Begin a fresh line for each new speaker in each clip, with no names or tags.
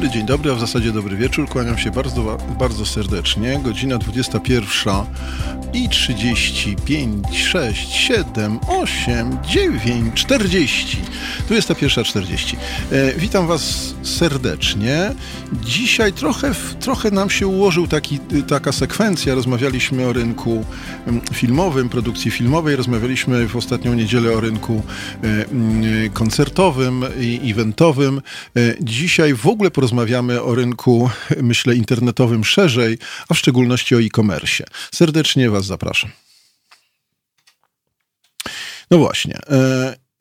dobry, dzień dobry, a w zasadzie dobry wieczór. Kłaniam się bardzo, bardzo serdecznie. Godzina 21 i 35, 6, 7, 8, 9, 40. 21.40. E, witam Was serdecznie. Dzisiaj trochę, trochę nam się ułożył taki, taka sekwencja. Rozmawialiśmy o rynku mm, filmowym, produkcji filmowej. Rozmawialiśmy w ostatnią niedzielę o rynku e, mm, koncertowym i eventowym. E, dzisiaj w ogóle porozmawiamy o rynku, myślę, internetowym szerzej, a w szczególności o e-commerce. Serdecznie Was zapraszam. No właśnie.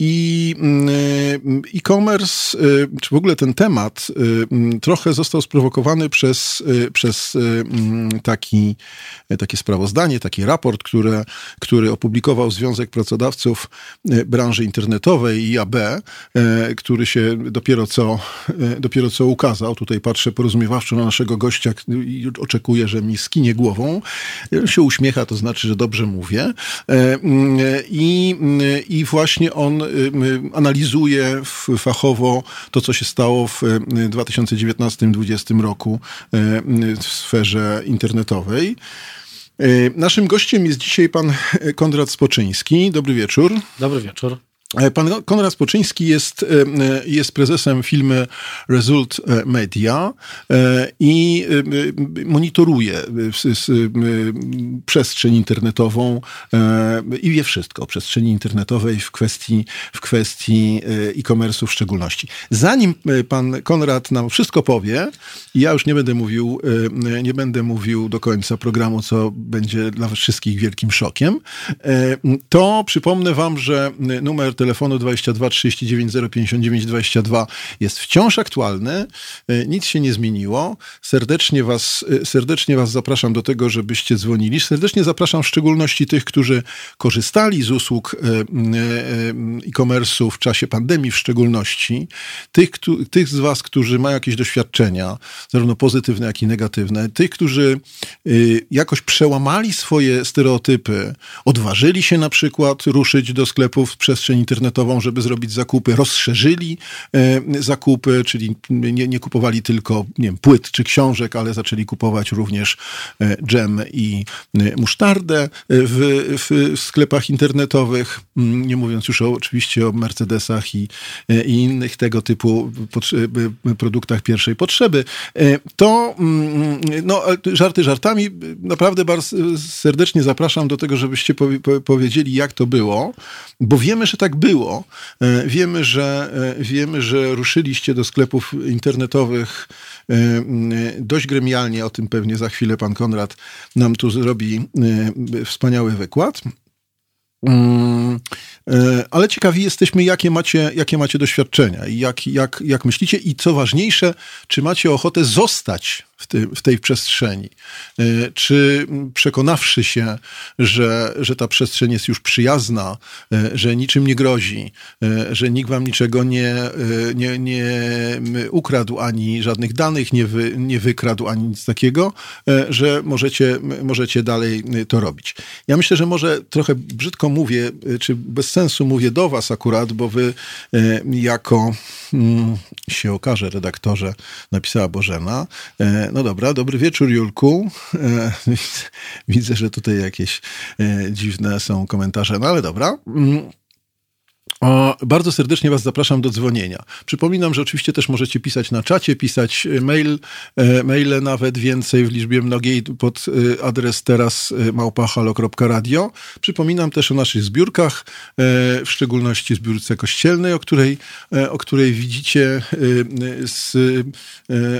I mm, e-commerce, e, czy w ogóle ten temat e, trochę został sprowokowany przez, przez taki, takie sprawozdanie, taki raport, które, który opublikował Związek Pracodawców Branży Internetowej IAB, który się dopiero co, dopiero co ukazał. Tutaj patrzę porozumiewawczo na naszego gościa i oczekuję, że mi skinie głową. Się uśmiecha, to znaczy, że dobrze mówię. I, i właśnie on analizuje fachowo to, co się stało w 2019-2020 roku w sferze internetowej. Naszym gościem jest dzisiaj pan Konrad Spoczyński. Dobry wieczór.
Dobry wieczór.
E, pan Konrad Spoczyński jest, e, jest prezesem firmy Result Media e, i monitoruje przestrzeń internetową i wie wszystko o przestrzeni internetowej w kwestii, w kwestii e-commerce'u w szczególności. Zanim pan Konrad nam wszystko powie, ja już nie będę mówił, nie będę mówił do końca programu, co będzie dla wszystkich wielkim szokiem, to przypomnę wam, że numer telefonu 22 39 059 22 jest wciąż aktualny. E, nic się nie zmieniło. Serdecznie was, e, serdecznie was zapraszam do tego, żebyście dzwonili. Serdecznie zapraszam w szczególności tych, którzy korzystali z usług e, e-commerce'u w czasie pandemii w szczególności. Tych, tych z was, którzy mają jakieś doświadczenia, zarówno pozytywne, jak i negatywne. Tych, którzy jakoś przełamali swoje stereotypy, odważyli się na przykład ruszyć do sklepów w przestrzeń internetową, żeby zrobić zakupy, rozszerzyli e, zakupy, czyli nie, nie kupowali tylko nie wiem, płyt czy książek, ale zaczęli kupować również e, dżem i e, musztardę w, w sklepach internetowych, mm, nie mówiąc już o, oczywiście o Mercedesach i, i innych tego typu produktach pierwszej potrzeby. To, mm, no, żarty żartami, naprawdę bardzo serdecznie zapraszam do tego, żebyście powiedzieli, jak to było, bo wiemy, że tak było. E, wiemy, że, e, wiemy, że ruszyliście do sklepów internetowych e, dość gremialnie, o tym pewnie za chwilę pan Konrad nam tu zrobi wspaniały wykład. Mm, ale ciekawi jesteśmy, jakie macie, jakie macie doświadczenia i jak, jak, jak myślicie, i co ważniejsze, czy macie ochotę zostać w, ty, w tej przestrzeni? E, czy przekonawszy się, że, że ta przestrzeń jest już przyjazna, e, że niczym nie grozi, e, że nikt wam niczego nie, nie, nie ukradł, ani żadnych danych nie, wy, nie wykradł, ani nic takiego, że możecie, możecie dalej to robić? Ja myślę, że może trochę brzydko mówię, czy bez sensu mówię do was akurat, bo wy jako mm, się okaże redaktorze, napisała Bożena, no dobra, dobry wieczór Julku. E, widzę, że tutaj jakieś e, dziwne są komentarze, no ale dobra. Mm. O, bardzo serdecznie Was zapraszam do dzwonienia. Przypominam, że oczywiście też możecie pisać na czacie, pisać e, mail, e, maile nawet więcej w liczbie mnogiej pod e, adres teraz e, małpahalo.radio. Przypominam też o naszych zbiórkach, e, w szczególności zbiórce kościelnej, o której, e, o której widzicie z,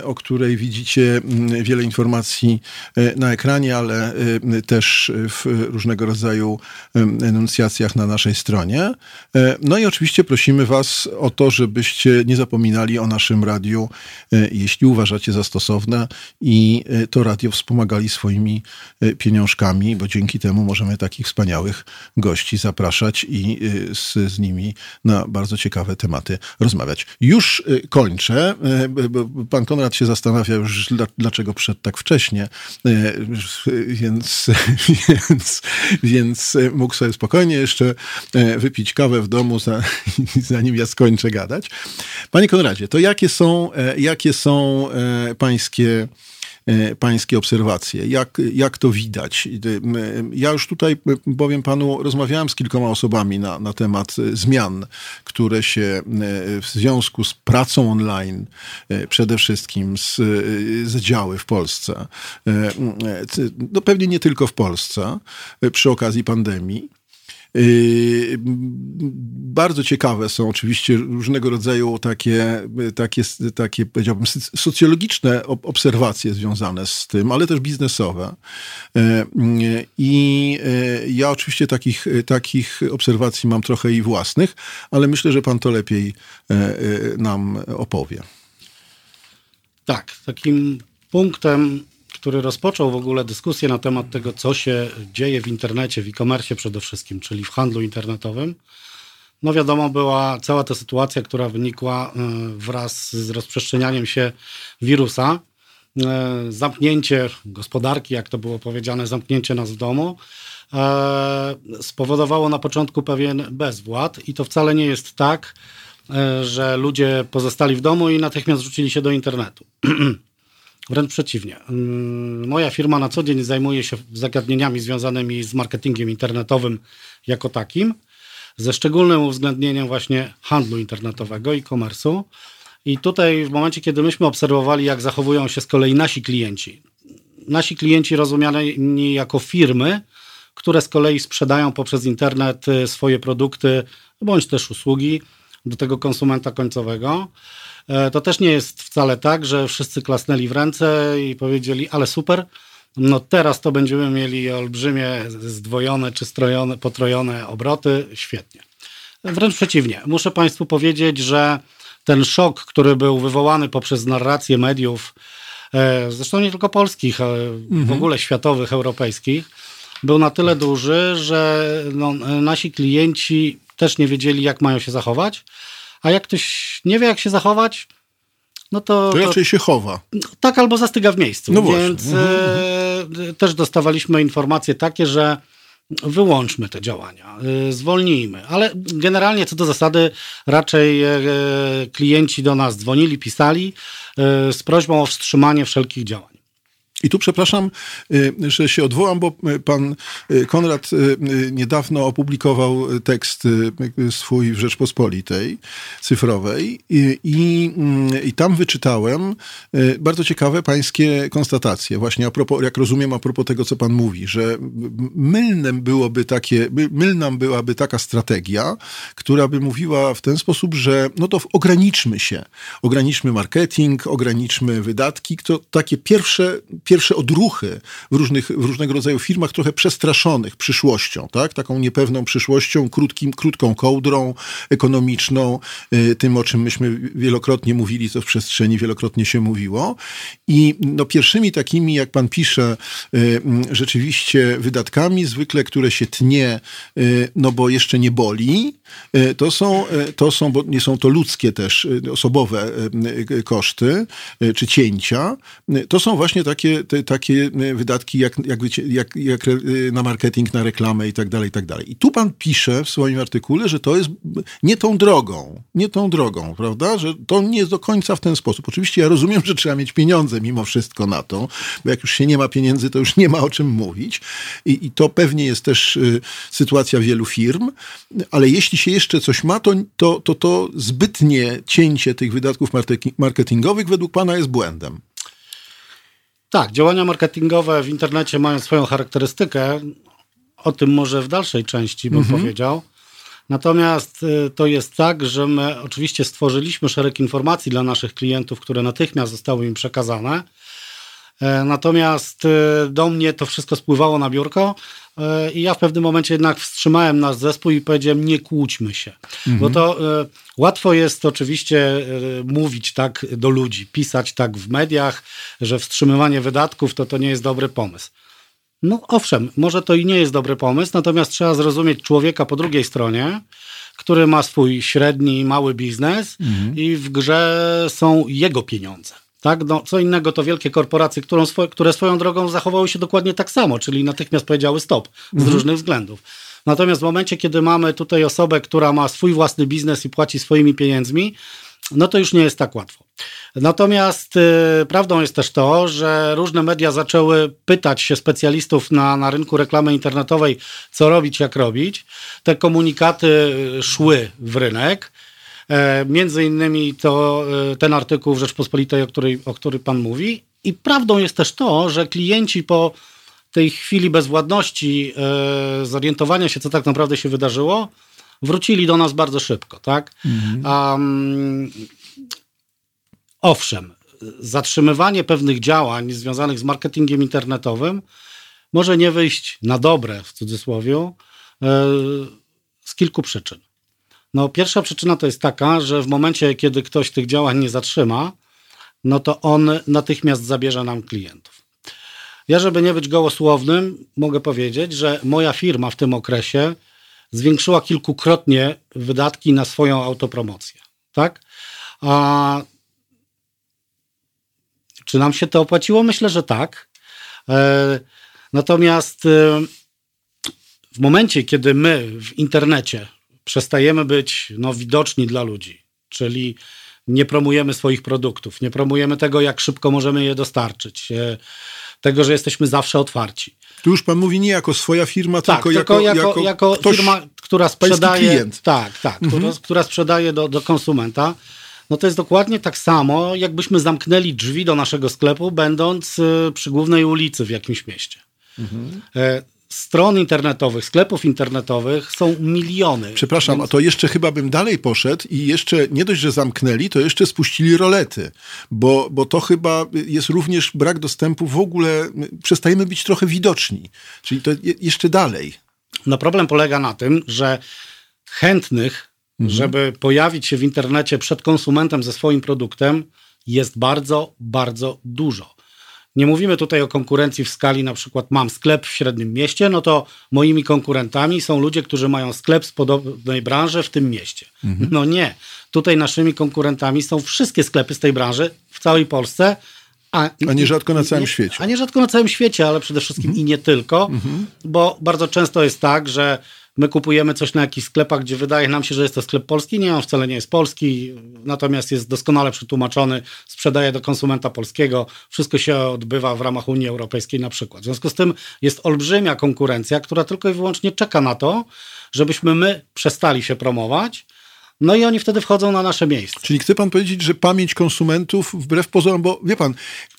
o której widzicie wiele informacji na ekranie, ale też w różnego rodzaju enuncjacjach na naszej stronie. No i oczywiście prosimy Was o to, żebyście nie zapominali o naszym radiu, e, jeśli uważacie za stosowne i e, to radio wspomagali swoimi e, pieniążkami, bo dzięki temu możemy takich wspaniałych gości zapraszać i z, z nimi na bardzo ciekawe tematy rozmawiać. Już kończę. Pan Konrad się zastanawia już, dlaczego przed tak wcześnie, więc, więc, więc mógł sobie spokojnie jeszcze wypić kawę w domu temu, za, zanim ja skończę gadać. Panie Konradzie, to jakie są, e, jakie są e, pańskie E, pańskie obserwacje. Jak, jak to widać? Ja już tutaj powiem panu, rozmawiałem z kilkoma osobami na, na temat zmian, które się w związku z pracą online, przede wszystkim z, z działy w Polsce, no pewnie nie tylko w Polsce, przy okazji pandemii, bardzo ciekawe są oczywiście różnego rodzaju takie, takie, takie powiedziałbym, socjologiczne obserwacje związane z tym, ale też biznesowe. Yy, I yy, ja oczywiście takich, takich obserwacji mam trochę i własnych, ale myślę, że pan to lepiej nam opowie.
Tak, takim punktem który rozpoczął w ogóle dyskusję na temat tego, co się dzieje w internecie, w e-commerce przede wszystkim, czyli w handlu internetowym, no wiadomo, była cała ta sytuacja, która wynikła e, wraz z rozprzestrzenianiem się wirusa. E, zamknięcie gospodarki, jak to było powiedziane, zamknięcie nas w domu, e, spowodowało na początku pewien bezwład i to wcale nie jest tak, że ludzie pozostali w domu i natychmiast rzucili się do internetu. Wręcz przeciwnie. Mm, moja firma na co dzień zajmuje się zagadnieniami związanymi z marketingiem internetowym jako takim, ze szczególnym uwzględnieniem właśnie handlu internetowego i e-commerce'u. I tutaj w momencie, kiedy myśmy obserwowali, jak zachowują się z kolei nasi klienci, nasi klienci rozumiani jako firmy, które z kolei sprzedają poprzez internet y, swoje produkty bądź też usługi do tego konsumenta końcowego, E, to też nie jest wcale tak, że wszyscy klasnęli w ręce i powiedzieli, ale super, no teraz to będziemy mieli olbrzymie, zdwojone czy strojone, potrojone obroty, świetnie. Wręcz przeciwnie. Muszę Państwu powiedzieć, że ten szok, który był wywołany poprzez narrację mediów, e, zresztą nie tylko polskich, ale mhm. w ogóle światowych, europejskich, był na tyle duży, że no, nasi klienci też nie wiedzieli, jak mają się zachować a jak ktoś nie wie, jak się zachować, no to,
to raczej to, się chowa.
Tak, albo zastyga w miejscu. No Więc mhm, e, też dostawaliśmy informacje takie, że wyłączmy te działania, e, zwolnijmy. Ale generalnie co do zasady raczej e, klienci do nas dzwonili, pisali z prośbą o wstrzymanie wszelkich działań.
I tu przepraszam, y, że się odwołam, bo y, pan y, Konrad niedawno opublikował tekst swój w Rzeczpospolitej cyfrowej i, i, mm, i, tam wyczytałem bardzo ciekawe pańskie konstatacje. Właśnie a propos, jak rozumiem, a propos tego, co pan mówi, że mylnem byłoby takie, mylna byłaby taka strategia, która by mówiła w ten sposób, że no to ograniczmy się, ograniczmy marketing, ograniczmy wydatki. To takie pierwsze pierwsze odruchy w, różnych, w różnego rodzaju firmach trochę przestraszonych przyszłością, tak? taką niepewną przyszłością, krótkim, krótką kołdrą ekonomiczną, y, tym o czym myśmy wielokrotnie mówili, co w przestrzeni wielokrotnie się mówiło. I no, pierwszymi takimi, jak pan pisze, y, rzeczywiście wydatkami, zwykle, które się tnie, y, no bo jeszcze nie boli, to są, to są, bo nie są to ludzkie też, osobowe koszty czy cięcia, to są właśnie takie te, takie e, wydatki jak, jak, jak, jak na marketing, na reklamę i tak dalej, i tak dalej. I tu pan pisze w swoim artykule, że to jest nie tą drogą, nie tą drogą, prawda? Że to nie jest do końca w ten sposób. Oczywiście ja rozumiem, że trzeba mieć pieniądze mimo wszystko na to, bo jak już się nie ma pieniędzy, to już nie ma o czym mówić. I, i to pewnie jest też y, sytuacja wielu firm, ale jeśli się jeszcze coś ma, to to, to, to zbytnie cięcie tych wydatków marketingowych według pana jest błędem.
Tak, działania marketingowe w internecie mają swoją charakterystykę. O tym może w dalszej części bym mhm. powiedział. Natomiast y, to jest tak, że my oczywiście stworzyliśmy szereg informacji dla naszych klientów, które natychmiast zostały im przekazane. E, natomiast y, do mnie to wszystko spływało na biurko i ja w pewnym momencie jednak wstrzymałem nasz zespół i powiedziałem, nie kłóćmy się. Mhm. Bo to e, łatwo jest oczywiście mówić tak do ludzi, pisać tak w mediach, że wstrzymywanie wydatków to to nie jest dobry pomysł. No owszem, może to i nie jest dobry pomysł, natomiast trzeba zrozumieć człowieka po drugiej stronie, który ma swój średni, mały biznes mhm. i w grze są jego pieniądze. Tak? No, co innego to wielkie korporacje, którą, które swoją drogą zachowały się dokładnie tak samo, czyli natychmiast powiedziały stop z mhm. różnych względów. Natomiast w momencie, kiedy mamy tutaj osobę, która ma swój własny biznes i płaci swoimi pieniędzmi, no to już nie jest tak łatwo. Natomiast y, prawdą jest też to, że różne media zaczęły pytać się specjalistów na, na rynku reklamy internetowej, co robić, jak robić. Te komunikaty y, szły w rynek. E, między innymi to y, ten artykuł w Rzeczpospolitej, o, której, o którym pan mówi. I prawdą jest też to, że klienci po tej chwili bezwładności, e, zorientowania się, co tak naprawdę się wydarzyło, wrócili do nas bardzo szybko, tak? Mhm. Um, owszem, zatrzymywanie pewnych działań związanych z marketingiem internetowym może nie wyjść na dobre, w cudzysłowie, e, z kilku przyczyn. No, pierwsza przyczyna to jest taka, że w momencie, kiedy ktoś tych działań nie zatrzyma, no to on natychmiast zabierze nam klientów. Ja, żeby nie być gołosłownym, mogę powiedzieć, że moja firma w tym okresie zwiększyła kilkukrotnie wydatki na swoją autopromocję. Tak? A czy nam się to opłaciło? Myślę, że tak. E, natomiast e, w momencie, kiedy my w internecie przestajemy być no, widoczni dla ludzi, czyli nie promujemy swoich produktów, nie promujemy tego, jak szybko możemy je dostarczyć, e, tego, że jesteśmy zawsze otwarci.
Tu już pan mówi nie jako swoja firma,
tak,
tylko, jako,
jako, jako, jako firma, która sprzedaje.
Klient.
Tak, tak, mhm. która, która sprzedaje do, do konsumenta no to jest dokładnie tak samo, jakbyśmy zamknęli drzwi do naszego sklepu, będąc e, przy głównej ulicy w jakimś mieście. Mhm. Stron internetowych, sklepów internetowych są miliony.
Przepraszam, więc... a to jeszcze chyba bym dalej poszedł i jeszcze nie dość, że zamknęli, to jeszcze spuścili rolety, bo, bo to chyba jest również brak dostępu w ogóle, przestajemy być trochę widoczni. Czyli to jeszcze dalej.
No problem polega na tym, że chętnych mhm. żeby pojawić się w internecie przed konsumentem ze swoim produktem, jest bardzo, bardzo dużo. Nie mówimy tutaj o konkurencji w skali, na przykład mam sklep w średnim mieście, no to moimi konkurentami są ludzie, którzy mają sklep z podobnej branży w tym mieście. Mhm. No nie. Tutaj naszymi konkurentami są wszystkie sklepy z tej branży w całej Polsce.
A, a nierzadko na całym
nie,
świecie.
A nierzadko na całym świecie, ale przede wszystkim mhm. i nie tylko, mhm. bo bardzo często jest tak, że My kupujemy coś na jakichś sklepach, gdzie wydaje nam się, że jest to sklep polski. Nie, on wcale nie jest polski, natomiast jest doskonale przetłumaczony, sprzedaje do konsumenta polskiego. Wszystko się odbywa w ramach Unii Europejskiej na przykład. W związku z tym jest olbrzymia konkurencja, która tylko i wyłącznie czeka na to, żebyśmy my przestali się promować no i oni wtedy wchodzą na nasze miejsce.
Czyli chce pan powiedzieć, że pamięć konsumentów wbrew pozorom, bo wie pan,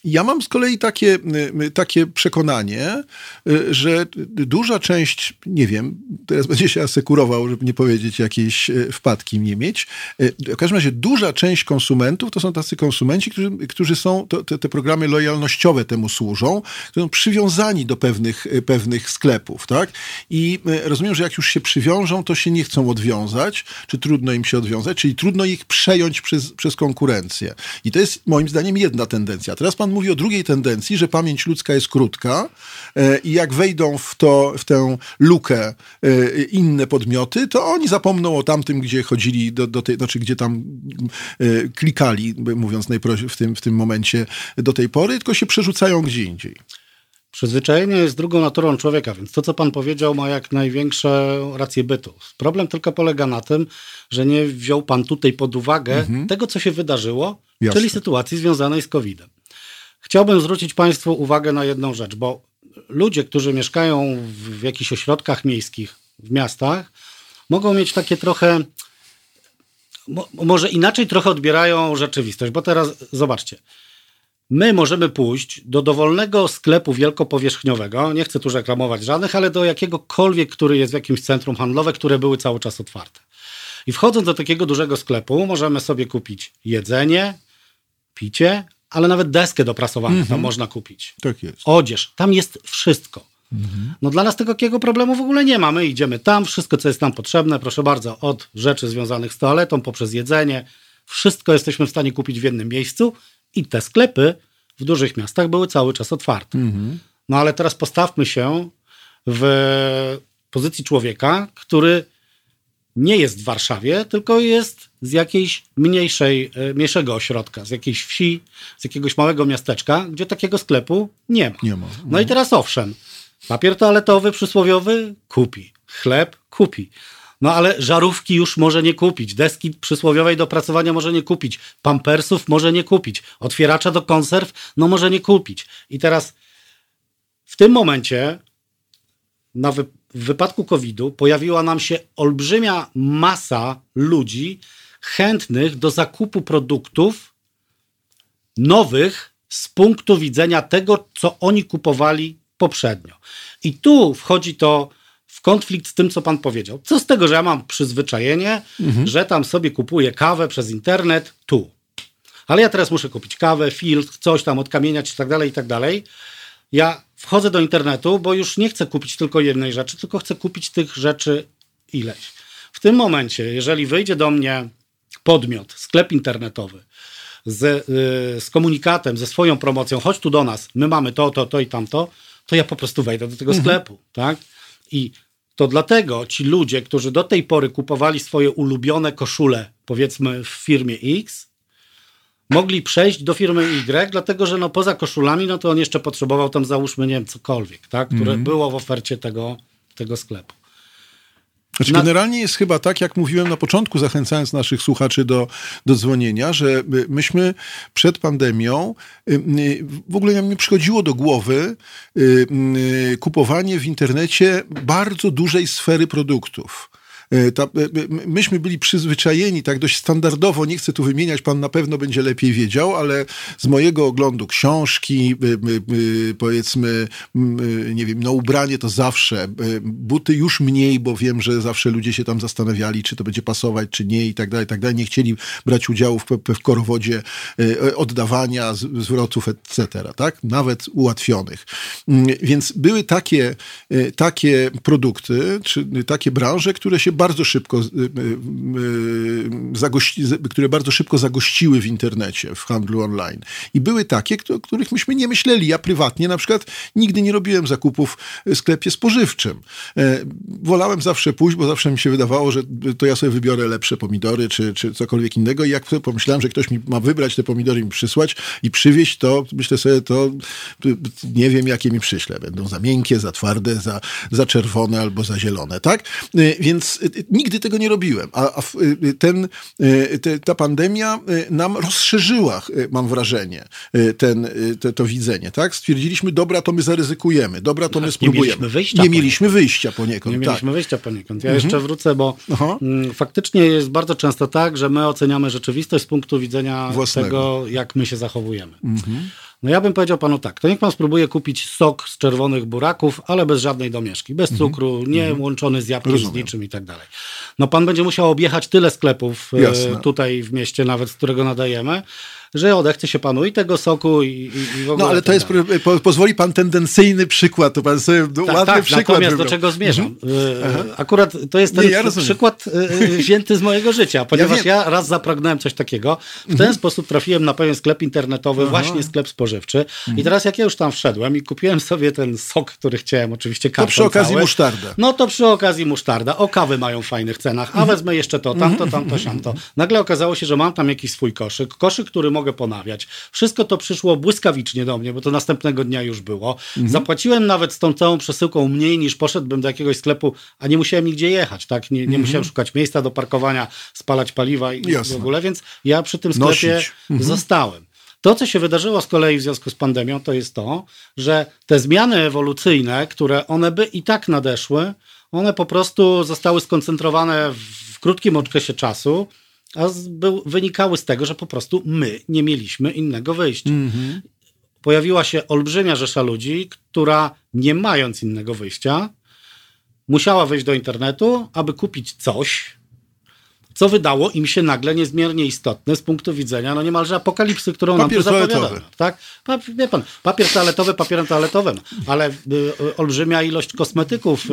ja mam z kolei takie, y, takie przekonanie, y, że duża część, nie wiem, teraz będzie się asekurował, żeby nie powiedzieć jakiejś y, wpadki nie mieć. W każdym razie duża część konsumentów to są tacy konsumenci, którzy, którzy są, to, te, te programy lojalnościowe temu służą, są przywiązani do pewnych, pewnych sklepów, tak? I rozumiem, że jak już się przywiążą, to się nie chcą odwiązać, czy trudno im się odwiązać, czyli trudno ich przejąć przez, przez konkurencję. I to jest moim zdaniem jedna tendencja. Teraz pan mówi o drugiej tendencji, że pamięć ludzka jest krótka e, i jak wejdą w, to, w tę lukę e, inne podmioty, to oni zapomną o tamtym, gdzie chodzili do, do tej, znaczy gdzie tam e, klikali, mówiąc w tym, w tym momencie do tej pory, tylko się przerzucają gdzie indziej.
Przyzwyczajenie jest drugą naturą człowieka, więc to, co pan powiedział, ma jak największe rację bytu. Problem tylko polega na tym, że nie wziął pan tutaj pod uwagę mhm. tego, co się wydarzyło, Jasne. czyli sytuacji związanej z COVID-em. Chciałbym zwrócić państwu uwagę na jedną rzecz, bo ludzie, którzy mieszkają w, jakichś ośrodkach miejskich, w miastach, mogą mieć takie trochę, mo, może inaczej trochę odbierają rzeczywistość, bo teraz zobaczcie my możemy pójść do dowolnego sklepu wielkopowierzchniowego, nie chcę tu reklamować żadnych, ale do jakiegokolwiek, który jest w jakimś centrum handlowe, które były cały czas otwarte. I wchodząc do takiego dużego sklepu, możemy sobie kupić jedzenie, picie, ale nawet deskę do prasowania mm -hmm. tam mhm. można kupić.
Tak jest.
Odzież, tam jest wszystko. Mm -hmm. No dla nas tego takiego problemu w ogóle nie ma. My idziemy tam, wszystko co jest nam potrzebne, proszę bardzo, od rzeczy związanych z toaletą, poprzez jedzenie, wszystko jesteśmy w stanie kupić w jednym miejscu i te sklepy w dużych miastach były cały czas otwarte. Mhm. No ale teraz postawmy się w pozycji człowieka, który nie jest w Warszawie, tylko jest z jakiejś mniejszej, e, mniejszego ośrodka, z jakiejś wsi, z jakiegoś małego miasteczka, gdzie takiego sklepu nie ma.
Nie ma.
No i teraz owszem, papier toaletowy przysłowiowy kupi. chleb kupi. No ale żarówki już może nie kupić, deski przysłowiowej do pracowania może nie kupić, pampersów może nie kupić, otwieracza do konserw no może nie kupić. I teraz w tym momencie na wy w wypadku COVID-u pojawiła nam się olbrzymia masa ludzi chętnych do zakupu produktów nowych z punktu widzenia tego, co oni kupowali poprzednio. I tu wchodzi to w konflikt z tym, co pan powiedział. Co z tego, że ja mam przyzwyczajenie, mhm. że tam sobie kupuję kawę przez internet tu. Ale ja teraz muszę kupić kawę, filtr, coś tam odkamieniać i tak dalej, i tak dalej. Ja wchodzę do internetu, bo już nie chcę kupić tylko jednej rzeczy, tylko chcę kupić tych rzeczy ileś. W tym momencie, jeżeli wyjdzie do mnie podmiot, sklep internetowy z, yy, z komunikatem, ze swoją promocją, chodź tu do nas, my mamy to, to, to i tamto, to ja po prostu wejdę do tego mhm. sklepu, tak? I to dlatego ci ludzie, którzy do tej pory kupowali swoje ulubione koszule, powiedzmy w firmie X, mogli przejść do firmy Y, dlatego że no poza koszulami, no to on jeszcze potrzebował tam załóżmy, nie wiem, cokolwiek, tak? które mm. było w ofercie tego, tego sklepu.
Znaczy, generalnie jest chyba tak, jak mówiłem na początku, zachęcając naszych słuchaczy do, do dzwonienia, że myśmy przed pandemią y, y, w ogóle nam nie przychodziło do głowy y, kupowanie w internecie bardzo dużej sfery produktów. E, ta, e, myśmy byli przyzwyczajeni tak dość standardowo, nie chcę tu wymieniać, pan na pewno będzie lepiej wiedział, ale z mojego oglądu książki, e, powiedzmy, nie wiem, no ubranie to zawsze, buty już mniej, bo wiem, że zawsze ludzie się tam zastanawiali, czy to będzie pasować, czy nie i tak dalej, i tak dalej. Nie chcieli brać udziału w, w korowodzie oddawania, zwrotów, etc., tak? Nawet ułatwionych. Mm, więc były takie, takie produkty, czy takie branże, które się bardzo szybko, y, y, y, zagości, które bardzo szybko zagościły w internecie, w handlu online. I były takie, o których myśmy nie myśleli. Ja prywatnie na przykład nigdy nie robiłem zakupów w sklepie spożywczym. E, wolałem zawsze pójść, bo zawsze mi się wydawało, że to ja sobie wybiorę lepsze pomidory, czy, czy cokolwiek innego. I jak pomyślałem, że ktoś mi ma wybrać te pomidory i mi przysłać i przywieźć, to myślę sobie, to nie wiem, jakie mi przyśle. Będą za miękkie, za twarde, za, za czerwone albo za zielone, tak? E, więc nigdy tego nie robiłem, a, a y, ten, y, te, ta pandemia y, nam rozszerzyła, mam wrażenie, ten, te, to widzenie, tak? Stwierdziliśmy, dobra, to my zaryzykujemy, dobra, to my spróbujemy. Nie
mieliśmy wyjścia.
Nie mieliśmy wyjścia poniekąd.
Nie mieliśmy tak. wyjścia poniekąd. Ja mhm. jeszcze wrócę, bo Aha. Mm, faktycznie jest bardzo często tak, że my oceniamy rzeczywistość z punktu widzenia Własnego. tego, jak my się zachowujemy. Mhm. No ja bym powiedział panu tak, to niech pan spróbuje kupić sok z czerwonych buraków, ale bez żadnej domieszki, bez mhm. cukru, nie mhm. łączony z jabłkiem, Rozumiem. z niczym i tak dalej. No pan będzie musiał objechać tyle sklepów e, Jasne. tutaj w mieście nawet, z którego nadajemy, że odechce się panu i tego soku i, i w ogóle.
No ale to jest, po, pozwoli pan tendencyjny przykład, to pan sobie tak, ładny tak, przykład
Natomiast wybrał. do czego zmierzam? Mhm. E, akurat to jest ten Nie, ja przykład e, wzięty z mojego życia, ponieważ ja, ja raz zapragnąłem coś takiego. W ten mhm. sposób trafiłem na pewien sklep internetowy, Aha. właśnie sklep spożywczy. Mhm. I teraz jak ja już tam wszedłem i kupiłem sobie ten sok, który chciałem, oczywiście karton
To przy okazji cały, musztarda.
No to przy okazji musztarda. O kawy mają w fajnych cenach, a mhm. wezmę jeszcze to, tamto, tamto, siamto. Nagle okazało się, że mam tam jakiś swój koszyk, koszyk, który mogę ponawiać wszystko to przyszło błyskawicznie do mnie, bo to następnego dnia już było. Mhm. Zapłaciłem nawet z tą całą przesyłką mniej niż poszedłbym do jakiegoś sklepu, a nie musiałem nigdzie jechać, tak? Nie, nie mhm. musiałem szukać miejsca do parkowania, spalać paliwa i Jasne. w ogóle, więc ja przy tym sklepie mhm. zostałem. To, co się wydarzyło z kolei w związku z pandemią, to jest to, że te zmiany ewolucyjne, które one by i tak nadeszły, one po prostu zostały skoncentrowane w krótkim okresie czasu a był, wynikały z tego, że po prostu my nie mieliśmy innego wyjścia. -hmm. Pojawiła się olbrzymia rzesza ludzi, która nie mając innego wyjścia, musiała wejść do internetu, aby kupić coś, co wydało im się nagle niezmiernie istotne z punktu widzenia no niemalże apokalipsy, którą papier nam tu zapowiadano. Tak? Wie pan, papier toaletowy papierem toaletowym, ale y, y, olbrzymia ilość kosmetyków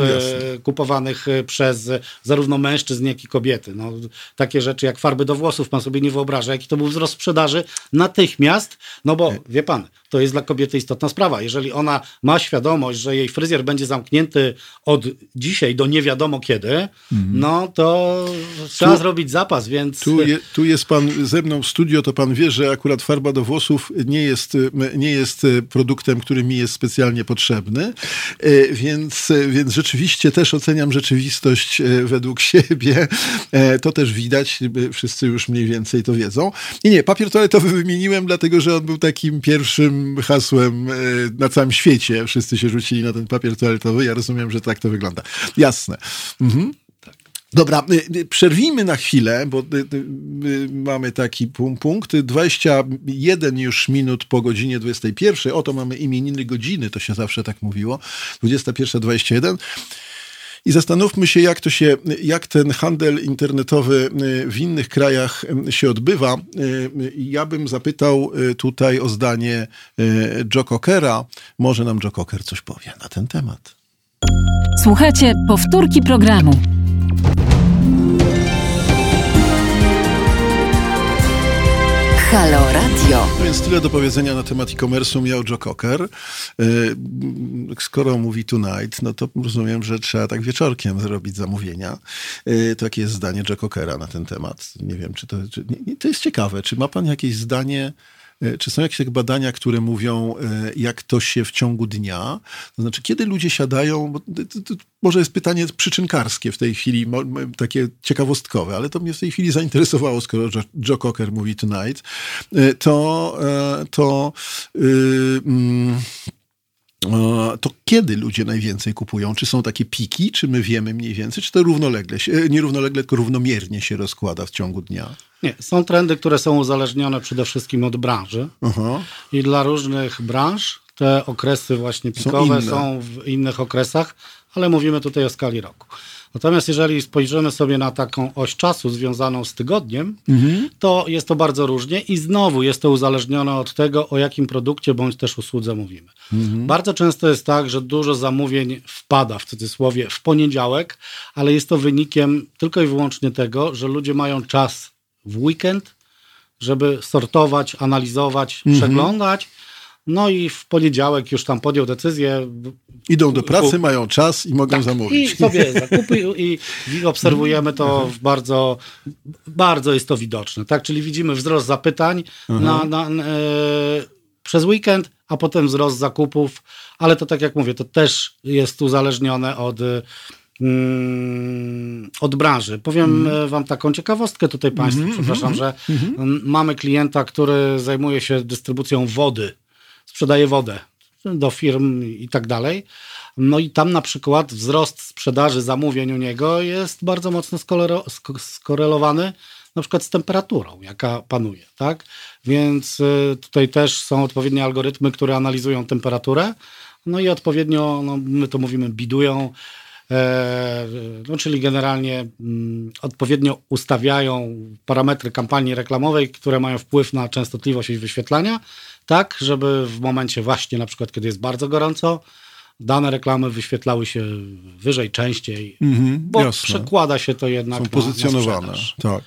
y, kupowanych y, przez zarówno mężczyzn, jak i kobiety. No, takie rzeczy jak farby do włosów, pan sobie nie wyobraża, jaki to był wzrost sprzedaży natychmiast, no bo wie pan, to jest dla kobiety istotna sprawa. Jeżeli ona ma świadomość, że jej fryzjer będzie zamknięty od dzisiaj do nie wiadomo kiedy, mhm. no to trzeba zrobić zapas, więc...
Tu, je, tu jest pan ze mną w studio, to pan wie, że akurat farba do włosów nie jest, nie jest produktem, który mi jest specjalnie potrzebny, więc, więc rzeczywiście też oceniam rzeczywistość według siebie. To też widać, wszyscy już mniej więcej to wiedzą. I nie, papier toaletowy wymieniłem, dlatego że on był takim pierwszym hasłem na całym świecie. Wszyscy się rzucili na ten papier toaletowy. Ja rozumiem, że tak to wygląda. Jasne. Mhm. Dobra, y, y, przerwijmy na chwilę, bo y, mamy taki punkt. 21 już minut po godzinie 21. Oto mamy imieniny godziny, to się zawsze tak mówiło. 21.21. I zastanówmy się, jak to się, jak ten handel internetowy w innych krajach się odbywa. Ja bym zapytał tutaj o zdanie Joe Cockera. Może nam Joe Cocker coś powie na ten temat.
Słuchajcie powtórki programu.
Halo Radio. No więc tyle do powiedzenia na temat e-commerce'u miał Joe Cocker. E, skoro mówi tonight, no to rozumiem, że trzeba tak wieczorkiem zrobić zamówienia. E, takie jest zdanie Joe Cockera na ten temat. Nie wiem, czy to... Czy, to jest ciekawe. Czy ma pan jakieś zdanie czy są jakieś badania, które mówią, e, jak to się w ciągu dnia, to znaczy, kiedy ludzie siadają, bo może jest pytanie przyczynkarskie w tej chwili, takie ciekawostkowe, ale to mnie w tej chwili zainteresowało, skoro Joe Cocker mówi tonight, e, to, to yy, to kiedy ludzie najwięcej kupują? Czy są takie piki, czy my wiemy mniej więcej, czy to równolegle, nie równolegle, tylko równomiernie się rozkłada w ciągu dnia?
Nie, są trendy, które są uzależnione przede wszystkim od branży Aha. i dla różnych branż te okresy właśnie pikowe są, są w innych okresach, ale mówimy tutaj o skali roku. Natomiast jeżeli spojrzymy sobie na taką oś czasu związaną z tygodniem, mhm. to jest to bardzo różnie i znowu jest to uzależnione od tego, o jakim produkcie bądź też usłudze mówimy. Mhm. Bardzo często jest tak, że dużo zamówień wpada w cudzysłowie w poniedziałek, ale jest to wynikiem tylko i wyłącznie tego, że ludzie mają czas w weekend, żeby sortować, analizować, mhm. przeglądać. No i w poniedziałek już tam podjął decyzję.
Idą do pracy, mają czas i mogą tak, zamówić.
I sobie zakupy i, i obserwujemy to w bardzo, bardzo jest to widoczne. Tak? Czyli widzimy wzrost zapytań na, na, e, przez weekend, a potem wzrost zakupów, ale to tak jak mówię, to też jest uzależnione od Mm, od branży. Powiem mm. wam taką ciekawostkę tutaj Państwu, mm -hmm, przepraszam, -hmm. że mm -hmm. mamy klienta, który zajmuje się dystrybucją wody, sprzedaje wodę do firm i tak dalej. No i tam na przykład wzrost sprzedaży zamówień u niego jest bardzo mocno skorelowany na przykład z temperaturą, jaka panuje, tak? Więc y, tutaj też są odpowiednie algorytmy, które analizują temperaturę, no i odpowiednio, no my to mówimy, bidują E, no, czyli generalnie mm, odpowiednio ustawiają parametry kampanii reklamowej, które mają wpływ na częstotliwość wyświetlania, tak, żeby w momencie właśnie na przykład, kiedy jest bardzo gorąco, dane reklamy wyświetlały się wyżej, częściej, mm-hmm, bo jasne. przekłada się to jednak
Są pozycjonowane. Na tak.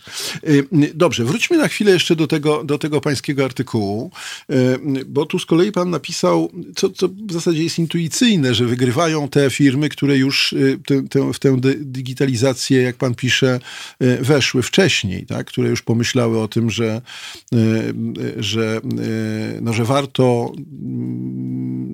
Y, dobrze, wróćmy na chwilę jeszcze do tego, do tego pańskiego artykułu, y, bo tu z kolei pan napisał, co, co w zasadzie jest intuicyjne, że wygrywają te firmy, które już y, te, te, w tę digitalizację, jak pan pisze, weszły wcześniej, tak? które już pomyślały o tym, że, że, no, że warto,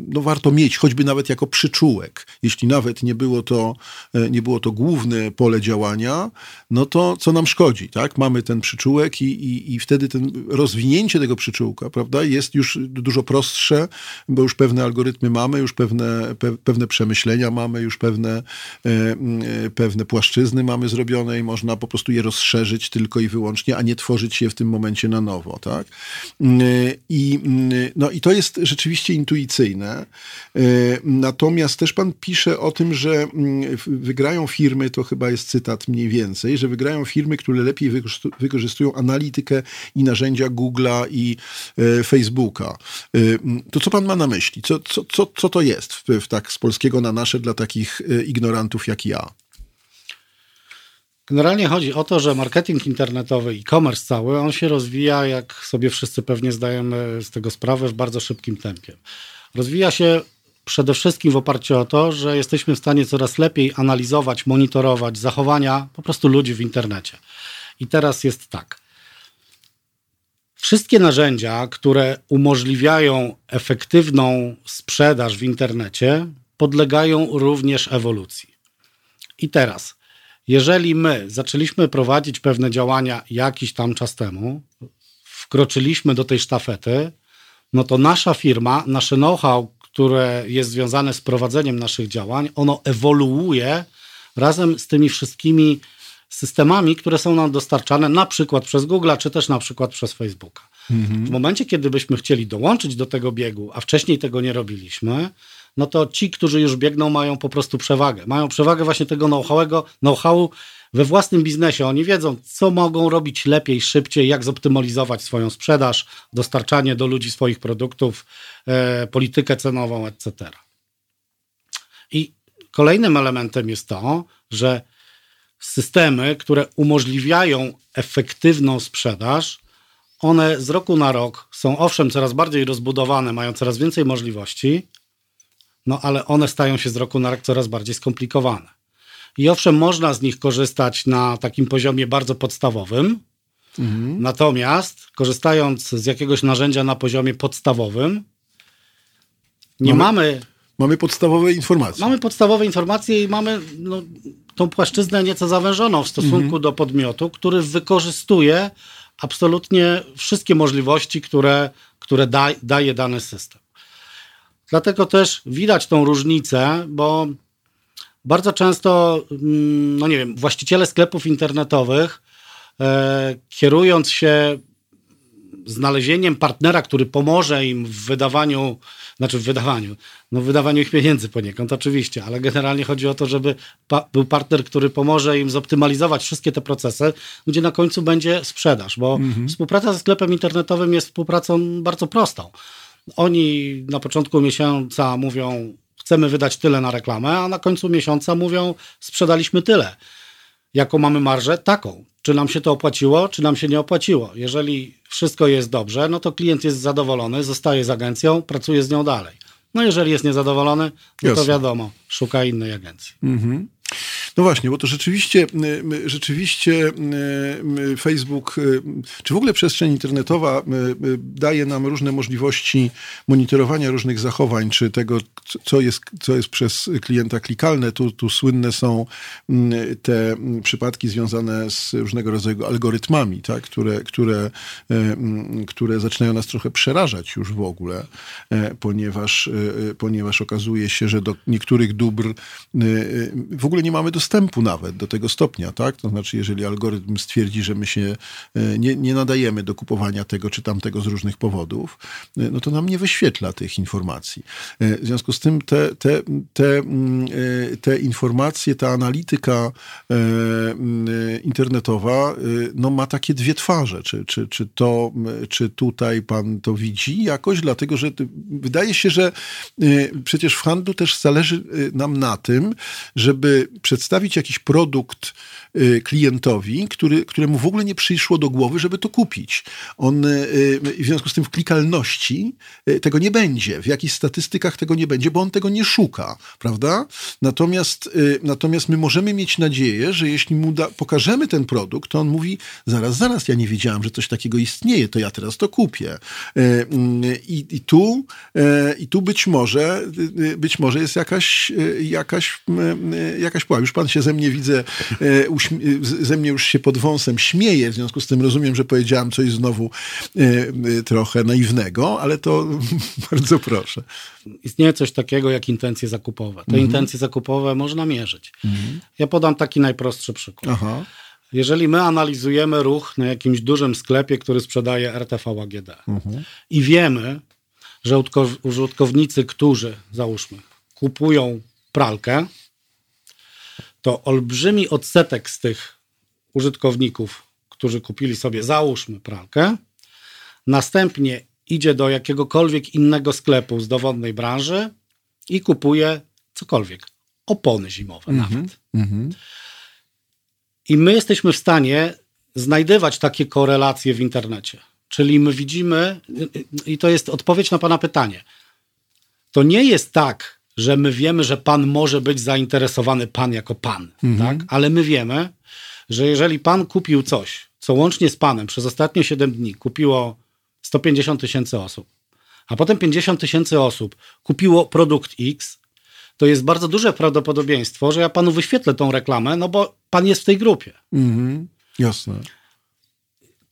no, warto mieć, choćby nawet jako przyczółek. Jeśli nawet nie było to, e, nie było to główne pole działania, no to co nam szkodzi, tak? Mamy ten przyczółek i, i, i wtedy ten rozwinięcie tego przyczółka, prawda, jest już dużo prostsze, bo już pewne algorytmy mamy, już pewne, pe, pewne przemyślenia mamy, już pewne, e, e, pewne płaszczyzny mamy zrobione i można po prostu je rozszerzyć tylko i wyłącznie, a nie tworzyć je w tym momencie na nowo, tak? I, no, i to jest rzeczywiście intuicyjne. Natomiast też pan pisze o tym, że mm, wygrają firmy, to chyba jest cytat mniej więcej, że wygrają firmy, które lepiej wykorzystują analitykę i narzędzia Google'a i e, Facebooka. E, to co pan ma na myśli? Co, co, co, co to jest w, w tak z polskiego na nasze dla takich e, ignorantów jak ja?
Generalnie chodzi o to, że marketing internetowy, e-commerce cały, on się rozwija, jak sobie wszyscy pewnie zdajemy z tego sprawę, w bardzo szybkim tempie. Rozwija się przede wszystkim w oparciu o to, że jesteśmy w stanie coraz lepiej analizować, monitorować zachowania po prostu ludzi w internecie. I teraz jest tak. Wszystkie narzędzia, które umożliwiają efektywną sprzedaż w internecie, podlegają również ewolucji. I teraz, jeżeli my zaczęliśmy prowadzić pewne działania jakiś tam czas temu, wkroczyliśmy do tej sztafety, no to nasza firma, nasze know-how, które jest związane z prowadzeniem naszych działań, ono ewoluuje razem z tymi wszystkimi systemami, które są nam dostarczane na przykład przez Google, czy też na przykład przez Facebooka. Mhm. W momencie, kiedy byśmy chcieli dołączyć do tego biegu, a wcześniej tego nie robiliśmy, no to ci, którzy już biegną, mają po prostu przewagę. Mają przewagę właśnie tego know-howu, know we własnym biznesie. Oni wiedzą, co mogą robić lepiej, szybciej, jak zoptymalizować swoją sprzedaż, dostarczanie do ludzi swoich produktów, e, politykę cenową, etc. I kolejnym elementem jest to, że systemy, które umożliwiają efektywną sprzedaż, one z roku na rok są owszem coraz bardziej rozbudowane, mają coraz więcej możliwości, no ale one stają się z roku na rok coraz bardziej skomplikowane. I owszem, można z nich korzystać na takim poziomie bardzo podstawowym, mhm. natomiast korzystając z jakiegoś narzędzia na poziomie podstawowym, nie mamy, mamy
Mamy podstawowe informacje.
Mamy podstawowe informacje i mamy no, tą płaszczyznę nieco zawężoną w stosunku mhm. do podmiotu, który wykorzystuje absolutnie wszystkie możliwości, które, które da, daje dany system. Dlatego też widać tą różnicę, bo bardzo często, mm, no nie wiem, właściciele sklepów internetowych, e, kierując się znalezieniem partnera, który pomoże im w wydawaniu, znaczy w wydawaniu, no w wydawaniu ich pieniędzy poniekąd oczywiście, ale generalnie chodzi o to, żeby pa był partner, który pomoże im zoptymalizować wszystkie te procesy, gdzie na końcu będzie sprzedaż, bo mhm. współpraca ze sklepem internetowym jest współpracą bardzo prostą. Oni na początku miesiąca mówią, chcemy wydać tyle na reklamę, a na końcu miesiąca mówią, sprzedaliśmy tyle. Jaką mamy marżę? Taką. Czy nam się to opłaciło, czy nam się nie opłaciło? Jeżeli wszystko jest dobrze, no to klient jest zadowolony, zostaje z agencją, pracuje z nią dalej. No jeżeli jest niezadowolony, no to wiadomo, szuka innej agencji. Mhm.
No właśnie, bo to rzeczywiście, rzeczywiście Facebook, czy w ogóle przestrzeń internetowa daje nam różne możliwości monitorowania różnych zachowań, czy tego, co jest, co jest przez klienta klikalne. Tu, tu słynne są te przypadki związane z różnego rodzaju algorytmami, tak? które, które, które zaczynają nas trochę przerażać już w ogóle, e, ponieważ, e, ponieważ okazuje się, że do niektórych dóbr w ogóle nie mamy dostępu nawet do tego stopnia, tak? To znaczy, jeżeli algorytm stwierdzi, że my się e, nie, nie nadajemy do kupowania tego czy tamtego z różnych powodów, e, no to nam nie wyświetla tych informacji. E, w związku z tym te, te, te, mm, te informacje, ta analityka mm, internetowa no, ma takie dwie twarze. Czy, czy, czy, to, czy tutaj pan to widzi jakoś? Dlatego, że wydaje się, że przecież w handlu też zależy nam na tym, żeby przedstawić jakiś produkt y, klientowi, który, któremu w ogóle nie przyszło do głowy, żeby to kupić. On y, w związku z tym w klikalności y, tego nie będzie, w jakichś statystykach tego nie będzie, bo on tego nie szuka, prawda? Natomiast, natomiast my możemy mieć nadzieję, że jeśli mu da, pokażemy ten produkt, to on mówi, zaraz, zaraz, ja nie wiedziałam, że coś takiego istnieje, to ja teraz to kupię. I, i tu, i tu być może, być może jest jakaś, jakaś, jakaś pułap. Już pan się ze mnie widzę, e, ze mnie już się pod wąsem śmieje, w związku z tym rozumiem, że powiedziałam coś znowu e, e, trochę naiwnego, ale to bardzo proszę.
Istnieje coś takiego jak intencje zakupowe. Te mhm. intencje zakupowe można mierzyć. Mhm. Ja podam taki najprostszy przykład. Aha. Jeżeli my analizujemy ruch na jakimś dużym sklepie, który sprzedaje RTV AGD mhm. i wiemy, że użytkownicy, którzy, załóżmy, kupują pralkę, to olbrzymi odsetek z tych użytkowników, którzy kupili sobie, załóżmy pralkę, następnie idzie do jakiegokolwiek innego sklepu z dowodnej branży i kupuje cokolwiek. Opony zimowe mm -hmm, nawet. Mm -hmm. I my jesteśmy w stanie znajdywać takie korelacje w internecie. Czyli my widzimy, i to jest odpowiedź na Pana pytanie. To nie jest tak, że my wiemy, że pan może być zainteresowany, pan jako pan, mhm. tak? Ale my wiemy, że jeżeli pan kupił coś co łącznie z panem przez ostatnie 7 dni kupiło 150 tysięcy osób, a potem 50 tysięcy osób kupiło produkt X, to jest bardzo duże prawdopodobieństwo, że ja panu wyświetlę tą reklamę, no bo pan jest w tej grupie.
Mhm. Jasne.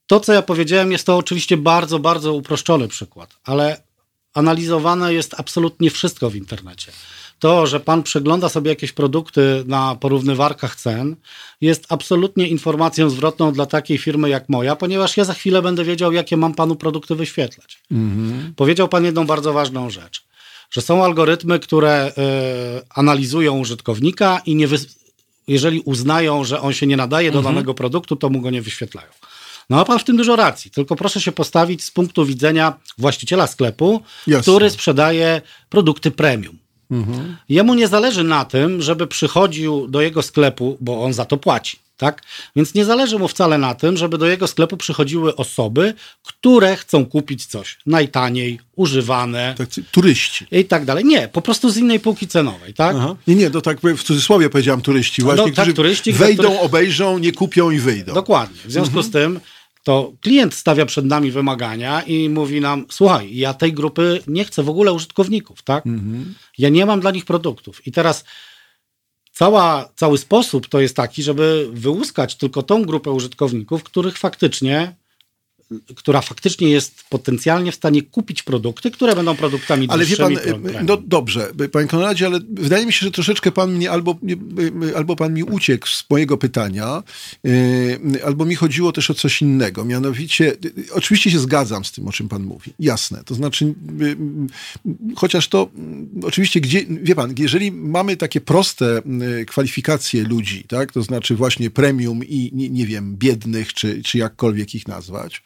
To, co ja powiedziałem, jest to oczywiście bardzo, bardzo uproszczony przykład, ale analizowane jest absolutnie wszystko w internecie. To, że pan przegląda sobie jakieś produkty na porównywarkach cen, jest absolutnie informacją zwrotną dla takiej firmy jak moja, ponieważ ja za chwilę będę wiedział, jakie mam panu produkty wyświetlać. Powiedział pan jedną bardzo ważną rzecz, że są algorytmy, które y, analizują użytkownika i nie jeżeli uznają, że on się nie nadaje do danego produktu, to mu go nie wyświetlają. No ma pan w tym dużo racji, tylko proszę się postawić z punktu widzenia właściciela sklepu,
Jasne.
który sprzedaje produkty premium. Jemu nie zależy na tym, żeby przychodził do jego sklepu, bo on za to płaci. Tak? Więc nie zależy mu wcale na tym, żeby do jego sklepu przychodziły osoby, które chcą kupić coś najtaniej, używane
Tak, turyści.
i tak dalej. Nie, po prostu z innej półki cenowej. Tak?
Aha. Nie, nie, to tak w cudzysłowie powiedziałem turyści.
No,
Właśnie,
tak,
którzy
turyści,
wejdą,
których-
obejrzą, nie kupią i wyjdą.
Dokładnie. W związku z tym to klient stawia przed nami wymagania i mówi nam, słuchaj, ja tej grupy nie chcę w ogóle użytkowników, tak? Ja nie mam dla nich produktów. I teraz cała, cały sposób to jest taki, żeby wyłuskać tylko tą grupę użytkowników, których faktycznie która faktycznie jest potencjalnie w stanie kupić produkty, które będą produktami
Ale wie pan, e,
premium.
no dobrze, panie Konradzie, ale wydaje mi się, że troszeczkę pan mnie albo, albo pan mi uciekł z mojego pytania, albo mi chodziło też o coś innego. Mianowicie, oczywiście się zgadzam z tym, o czym pan mówi. Jasne. To znaczy, chociaż to oczywiście, gdzie, wie pan, jeżeli mamy takie proste kwalifikacje ludzi, tak, to znaczy właśnie premium i nie, nie wiem, biednych, czy, czy jakkolwiek ich nazwać,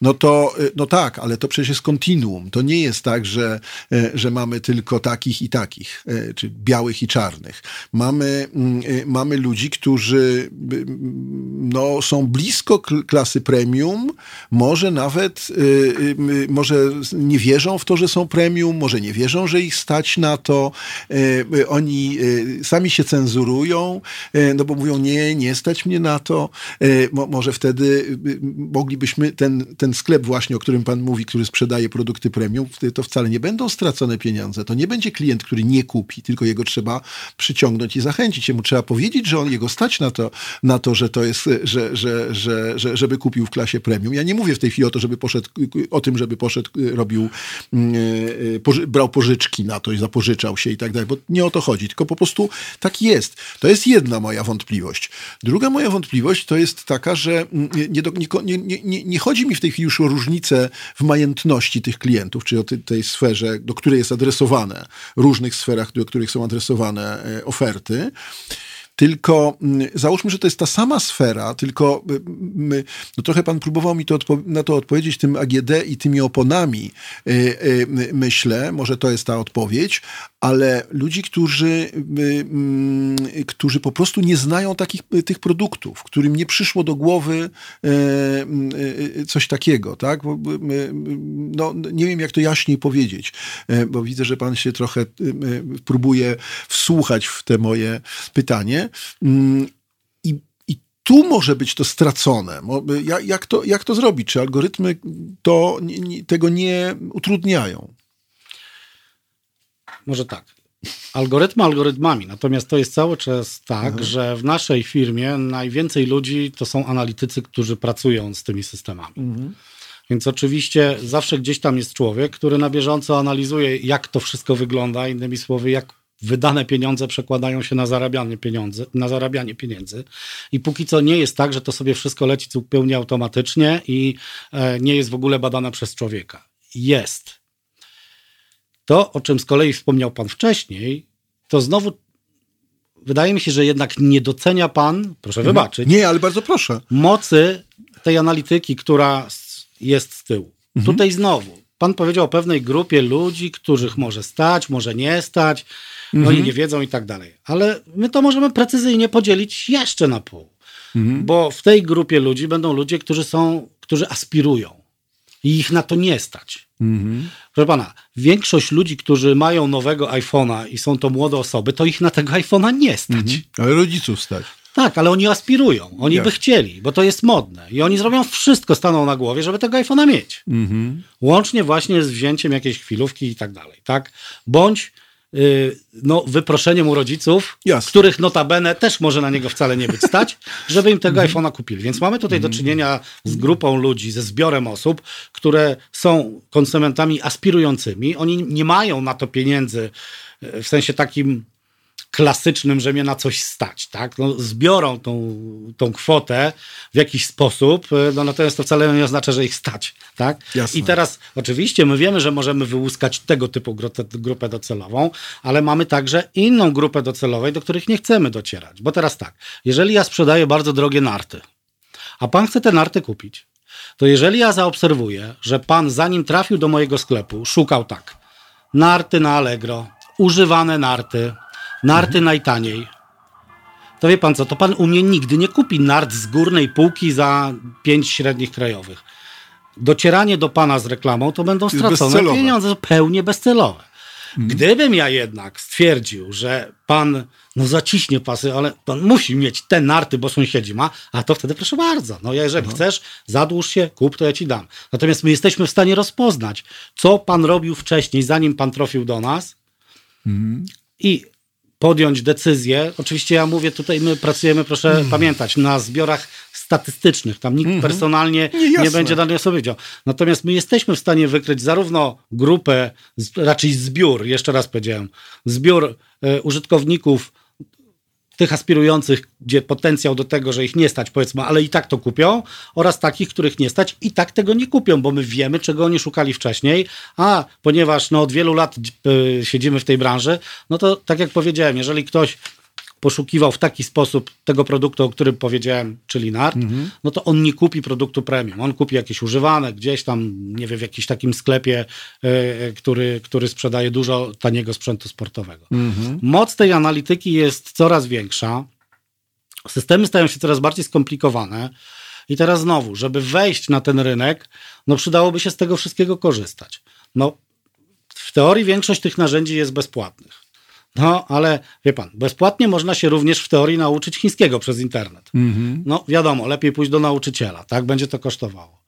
no to y, no tak, ale to przecież jest kontinuum. To nie jest tak, że, e, że mamy tylko takich i takich, e, czy białych i czarnych. Mamy, mm, y, mamy ludzi, którzy y, mm, no, są blisko kl- klasy premium, może nawet y, y, y, może nie wierzą w to, że są premium, może nie wierzą, że ich stać na to. Y, y, Oni y, sami się cenzurują, y, no bo mówią, nie, nie stać mnie na to. Y, Mo, może wtedy y, y, moglibyśmy ten, ten sklep właśnie, o którym pan mówi, który sprzedaje produkty premium, to wcale nie będą stracone pieniądze. To nie będzie klient, który nie kupi, tylko jego trzeba przyciągnąć i zachęcić. Jemu trzeba powiedzieć, że on jego stać na to, na to że to jest, że, że, że, że, żeby kupił w klasie premium. Ja nie mówię w tej chwili o to, żeby poszedł, o tym, żeby poszedł, robił, mm, e, poży, brał pożyczki na to i zapożyczał się i tak dalej, bo nie o to chodzi, tylko po prostu tak jest. To jest jedna moja wątpliwość. Druga moja wątpliwość to jest taka, że mm, nie, nie, nie, nie chodzi mi w tej chwili już o różnicę w majętności tych klientów, czy o ty, tej sferze, do której jest adresowane, różnych sferach, do których są adresowane e, oferty. Tylko mm, załóżmy, że to jest ta sama sfera, tylko y, my, no trochę pan próbował mi to na to odpowiedzieć tym AGD i tymi oponami, y, y, my- myślę, może to jest ta odpowiedź, ale ludzi, którzy, y, mm, którzy po prostu nie znają takich, y, tych produktów, którym nie przyszło do głowy y, coś takiego, tak? No, nie wiem, jak to jaśniej powiedzieć, bo widzę, że pan się trochę próbuje wsłuchać w te moje pytanie. Mm, tu może być to stracone. Jak, to, jak to zrobić? Czy algorytmy to, tego nie utrudniają?
Może tak. Algorytmy algorytmami, natomiast to jest cały czas tak, że w naszej firmie najwięcej ludzi to są analitycy, którzy pracują z tymi systemami. Więc oczywiście zawsze gdzieś tam jest człowiek, który na bieżąco analizuje, jak to wszystko wygląda, innymi słowy, jak wydane pieniądze przekładają się na zarabianie, pieniądze, na zarabianie pieniędzy. I póki co nie jest tak, że to sobie wszystko leci zupełnie automatycznie i e, nie jest w ogóle badane przez człowieka. Jest. To, o czym z kolei wspomniał Pan wcześniej, to znowu wydaje mi się, że jednak nie docenia Pan, proszę wybaczyć,
Nie, ale bardzo proszę.
mocy tej analityki, która jest z tyłu. Tutaj znowu, Pan powiedział o pewnej grupie ludzi, których może stać, może nie stać, oni nie wiedzą i tak dalej. Ale my to możemy precyzyjnie podzielić jeszcze na pół. Bo w tej grupie ludzi będą ludzie, którzy są, którzy aspirują i ich na to nie stać. Proszę pana, większość ludzi, którzy mają nowego iPhone'a i są to młode osoby, to ich na tego iPhone'a nie stać.
Ale rodziców stać.
Tak, ale oni aspirują, oni by chcieli, bo to jest modne. I oni zrobią wszystko, staną na głowie, żeby tego iPhone'a mieć.
Mhm.
Łącznie właśnie z wzięciem jakiejś chwilówki i tak dalej, tak? Bądź no, wyproszeniem u rodziców,
Jasne.
których notabene też może na niego wcale nie być stać, żeby im tego iPhone'a kupili. Więc mamy tutaj do czynienia z grupą ludzi, ze zbiorem osób, które są konsumentami aspirującymi. Oni nie mają na to pieniędzy yy, w sensie takim klasycznym, że mnie na coś stać, tak? No, zbiorą tą, tą kwotę w jakiś sposób, y, no natomiast to wcale nie oznacza, że ich stać, tak?
Jasne.
I teraz oczywiście my wiemy, że możemy wyłuskać tego typu grupę, grupę docelową, ale mamy także inną grupę docelową, do których nie chcemy docierać. Bo teraz tak, jeżeli ja sprzedaję bardzo drogie narty, a pan chce te narty kupić, to jeżeli ja zaobserwuję, że pan zanim trafił do mojego sklepu, szukał tak, narty na Allegro, używane narty, narty najtaniej, to wie pan co, to pan u mnie nigdy nie kupi nart z górnej półki za pięć średnich krajowych. Docieranie do pana z reklamą to będą stracone
bezcelowe.
pieniądze, zupełnie bezcelowe. Gdybym ja jednak stwierdził, że pan no zaciśnie pasy, ale pan musi mieć te narty, bo sąsiedzi ma, a to wtedy proszę bardzo. No jeżeli chcesz, zadłuż się, kup, to ja ci dam. Natomiast my jesteśmy w stanie rozpoznać, co pan robił wcześniej, zanim pan trafił do nas i podjąć decyzję. Oczywiście ja mówię tutaj, my pracujemy, proszę
Mhm.
pamiętać, na zbiorach statystycznych. Tam nikt personalnie
Nie,
nie, będzie danej osoby wiedział. Natomiast my jesteśmy w stanie wykryć zarówno grupę, raczej zbiór, jeszcze raz powiedziałem, zbiór e, użytkowników tych aspirujących, gdzie potencjał do tego, że ich nie stać, powiedzmy, ale i tak to kupią, oraz takich, których nie stać i tak tego nie kupią, bo my wiemy, czego oni szukali wcześniej, a ponieważ no, od wielu lat y, siedzimy w tej branży, no to tak jak powiedziałem, jeżeli ktoś poszukiwał w taki sposób tego produktu, o którym powiedziałem, czyli nart, no to on nie kupi produktu premium. On kupi jakieś używane gdzieś tam, nie wiem, w jakimś takim sklepie, y, y, który, który sprzedaje dużo taniego sprzętu sportowego. Moc tej analityki jest coraz większa. Systemy stają się coraz bardziej skomplikowane. I teraz znowu, żeby wejść na ten rynek, no przydałoby się z tego wszystkiego korzystać. No, w teorii większość tych narzędzi jest bezpłatnych. No, ale wie pan, bezpłatnie można się również w teorii nauczyć chińskiego przez internet. No, wiadomo, lepiej pójść do nauczyciela, tak? Będzie to kosztowało.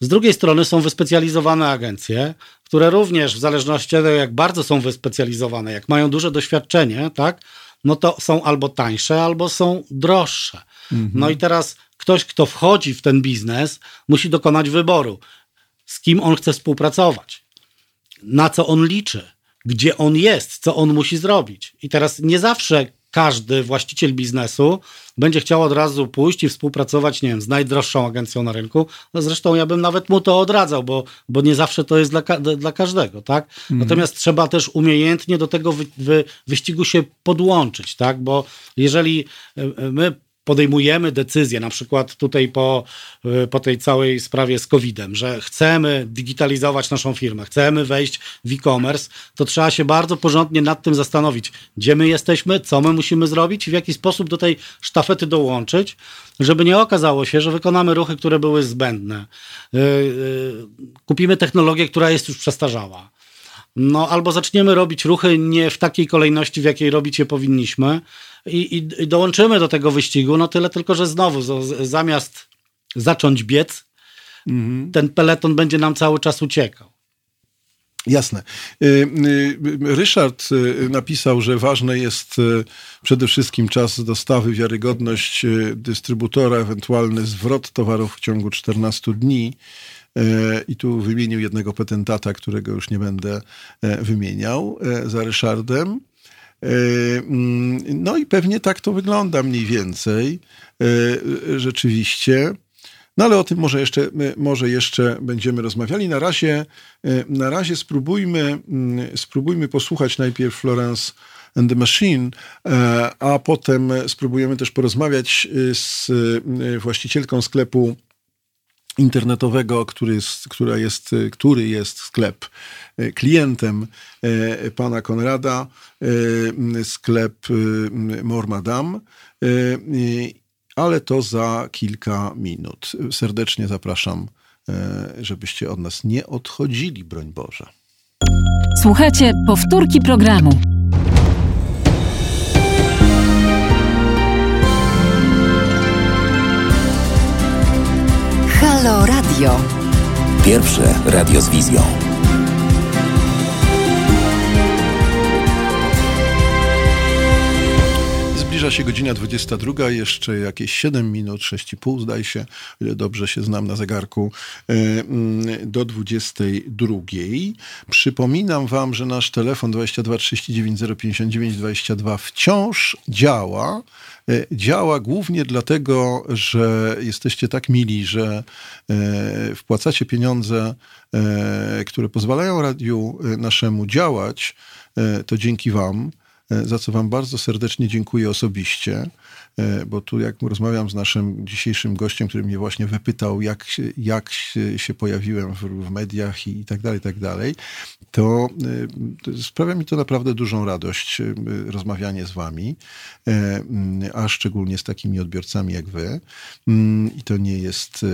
Z drugiej strony są wyspecjalizowane agencje, które również w zależności od tego, jak bardzo są wyspecjalizowane, jak mają duże doświadczenie, tak, no to są albo tańsze, albo są droższe. No i teraz ktoś, kto wchodzi w ten biznes, musi dokonać wyboru, z kim on chce współpracować, na co on liczy, gdzie on jest, co on musi zrobić. I teraz nie zawsze każdy właściciel biznesu będzie chciał od razu pójść i współpracować, nie wiem, z najdroższą agencją na rynku. No zresztą ja bym nawet mu to odradzał, bo, bo nie zawsze to jest dla, ka- dla każdego, tak? Natomiast trzeba też umiejętnie do tego wy, wy, wyścigu się podłączyć, tak? Bo jeżeli y, y, my podejmujemy decyzję, na przykład tutaj po, y, po tej całej sprawie z COVID-em, że chcemy digitalizować naszą firmę, chcemy wejść w e-commerce, to trzeba się bardzo porządnie nad tym zastanowić, gdzie my jesteśmy, co my musimy zrobić i w jaki sposób do tej sztafety dołączyć, żeby nie okazało się, że wykonamy ruchy, które były zbędne. Y, y, Kupimy technologię, która jest już przestarzała. No, albo zaczniemy robić ruchy nie w takiej kolejności, w jakiej robić je powinniśmy i, i, dołączymy do tego wyścigu, no tyle tylko, że znowu z, zamiast zacząć biec, ten peleton będzie nam cały czas uciekał.
Jasne. Y, y, Ryszard y, napisał, że ważne jest przede wszystkim czas dostawy, wiarygodność dystrybutora, ewentualny zwrot towarów w ciągu 14 dni. I tu wymienił jednego petentata, którego już nie będę e, wymieniał e, za Ryszardem. E, mm, No i pewnie tak to wygląda mniej więcej. E, Rzeczywiście. No ale o tym może jeszcze, może jeszcze będziemy rozmawiali. Na razie, e, na razie spróbujmy, mm, spróbujmy posłuchać najpierw Florence and the Machine, a potem spróbujemy też porozmawiać z właścicielką sklepu internetowego, który jest, która jest, który jest sklep E, klientem e, pana Konrada, e, sklep Mormadam ale to za kilka minut. Serdecznie zapraszam, żebyście od nas nie odchodzili, broń Boże.
Słuchajcie, powtórki programu.
Halo Radio.
Pierwsze radio z wizją.
Zbliża się godzina 22, jeszcze jakieś 7 minut, 6,5 zdaje się, ile dobrze się znam na zegarku, e, mm, do 22. Przypominam wam, że nasz telefon 22 39 059 22 wciąż działa. E, działa głównie dlatego, że jesteście tak mili, że e, wpłacacie pieniądze, które pozwalają radiu naszemu działać. To dzięki wam. E, za co Wam bardzo serdecznie dziękuję osobiście, e, bo tu jak rozmawiam z naszym dzisiejszym gościem, który mnie właśnie wypytał, jak, jak się pojawiłem w, w mediach i, i tak dalej, i tak dalej, to, to e, sprawia mi to naprawdę dużą radość rozmawianie z Wami, a szczególnie z takimi odbiorcami jak Wy. Mm, I to nie jest,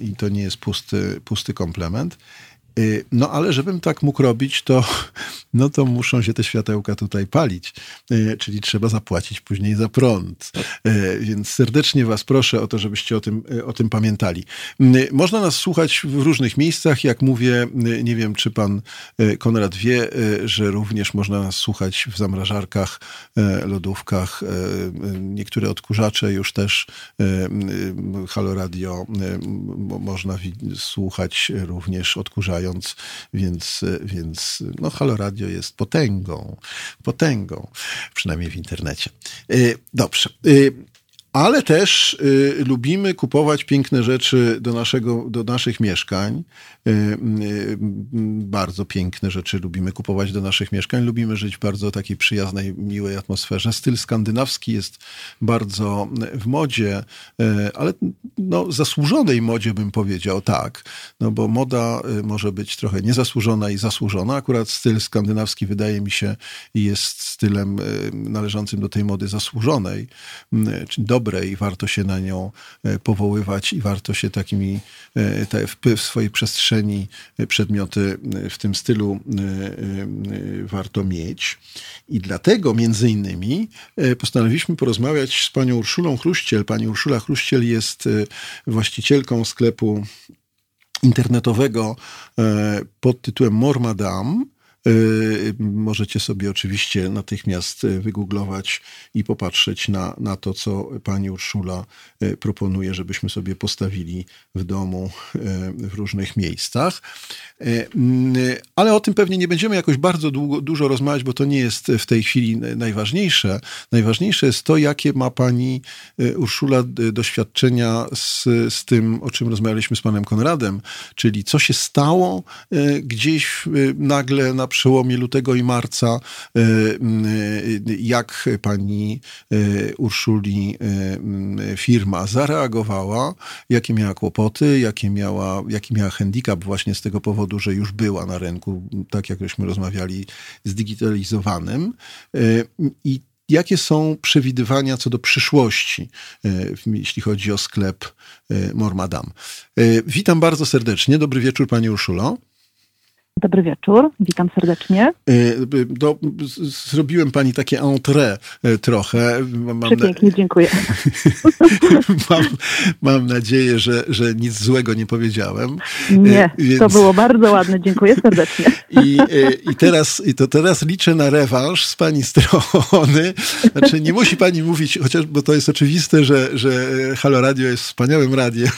i to nie jest pusty, pusty komplement. Y, no ale żebym tak mógł robić, to, no to muszą się te światełka tutaj palić, y, czyli trzeba zapłacić później za prąd. Y, więc serdecznie was proszę o to, żebyście o tym, o tym pamiętali. Można nas słuchać w różnych miejscach. Jak mówię, nie wiem, czy pan Konrad wie, że również można nas słuchać w zamrażarkach, lodówkach. Niektóre odkurzacze już też Halo Radio można słuchać również odkurzając więc, więc, no Halo Radio jest potęgą, potęgą, przynajmniej w internecie. Y, dobrze. Y, ale też y, lubimy kupować piękne rzeczy do, naszego, do naszych mieszkań. Y, y, bardzo piękne rzeczy lubimy kupować do naszych mieszkań. Lubimy żyć w bardzo takiej przyjaznej, miłej atmosferze. Styl skandynawski jest bardzo w modzie, y, ale no, zasłużonej modzie bym powiedział, tak. No bo moda może być trochę niezasłużona i zasłużona. Akurat styl skandynawski wydaje mi się jest stylem należącym do tej mody zasłużonej, czyli dobrej, warto się na nią powoływać i warto się takimi w swojej przestrzeni e, przedmioty w tym stylu warto mieć. I dlatego między innymi postanowiliśmy porozmawiać z panią Urszulą Chruściel. Pani Urszula Chruściel jest właścicielką sklepu internetowego pod tytułem Mormadam. Y, możecie sobie oczywiście natychmiast y, wygooglować i popatrzeć na, na to, co pani Urszula y, proponuje, żebyśmy sobie postawili w domu w różnych miejscach. Ale o tym pewnie nie będziemy jakoś bardzo długo, dużo rozmawiać, bo to nie jest w tej chwili najważniejsze. Najważniejsze jest to, jakie ma pani Urszula doświadczenia z, z tym, o czym rozmawialiśmy z panem Konradem, czyli co się stało gdzieś nagle na przełomie lutego i marca, e, jak pani e, Urszuli e, firma zareagowała, jakie miała kłopoty, jakie miała, jaki miała handicap właśnie z tego powodu, że już była na rynku, tak jak żeśmy rozmawiali, zdigitalizowanym. I jakie są przewidywania co do przyszłości, jeśli chodzi o sklep Mormadam. Witam bardzo serdecznie. Dobry wieczór, Pani Urszulo.
Dobry wieczór, witam serdecznie.
E, do, zrobiłem pani takie entrée e, trochę.
Mam Przepięknie, na... dziękuję.
mam, mam nadzieję, że, że nic złego nie powiedziałem.
Nie, e, Więc... to było bardzo ładne, dziękuję serdecznie.
I, i, teraz, I to teraz liczę na rewanż z pani strony. Znaczy nie musi pani mówić, chociaż, bo to jest oczywiste, że, że Halo Radio jest wspaniałym radiem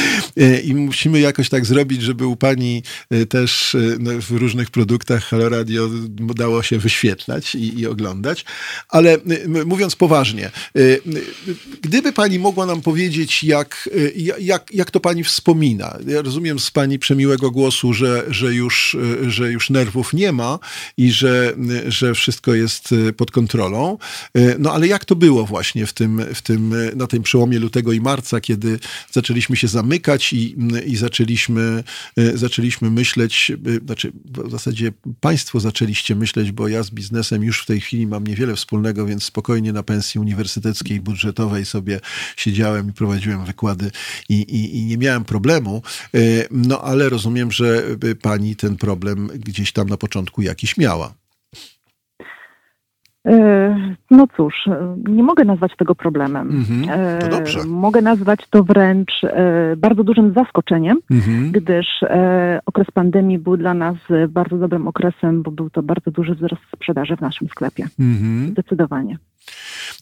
i musimy jakoś tak zrobić, żeby u pani też w różnych produktach Halo Radio dało się wyświetlać i, i oglądać. Ale mówiąc poważnie, y, gdyby pani mogła nam powiedzieć, jak, y, jak, jak to pani wspomina? Ja rozumiem z pani przemiłego głosu, że, że, już, y, że już nerwów nie ma i że, że wszystko jest pod kontrolą. No ale jak to było właśnie w tym, w tym, na tym przełomie lutego i marca, kiedy zaczęliśmy się zamykać i, i zaczęliśmy, zaczęliśmy myśleć, znaczy w zasadzie państwo zaczęliście myśleć, bo ja z biznesem już w tej chwili mam niewiele wspólnego, więc spokojnie na pensji uniwersyteckiej, budżetowej sobie siedziałem i prowadziłem wykłady i, i, i nie miałem problemu. E, no ale rozumiem, że pani ten problem gdzieś tam na początku jakiś miała.
E, no cóż, e, nie mogę nazwać tego problemem. Mhm,
to dobrze.
Mogę nazwać to wręcz bardzo dużym zaskoczeniem, mhm. gdyż okres pandemii był dla nas bardzo dobrym okresem, bo był to bardzo duży wzrost sprzedaży w naszym sklepie. Mhm. Zdecydowanie.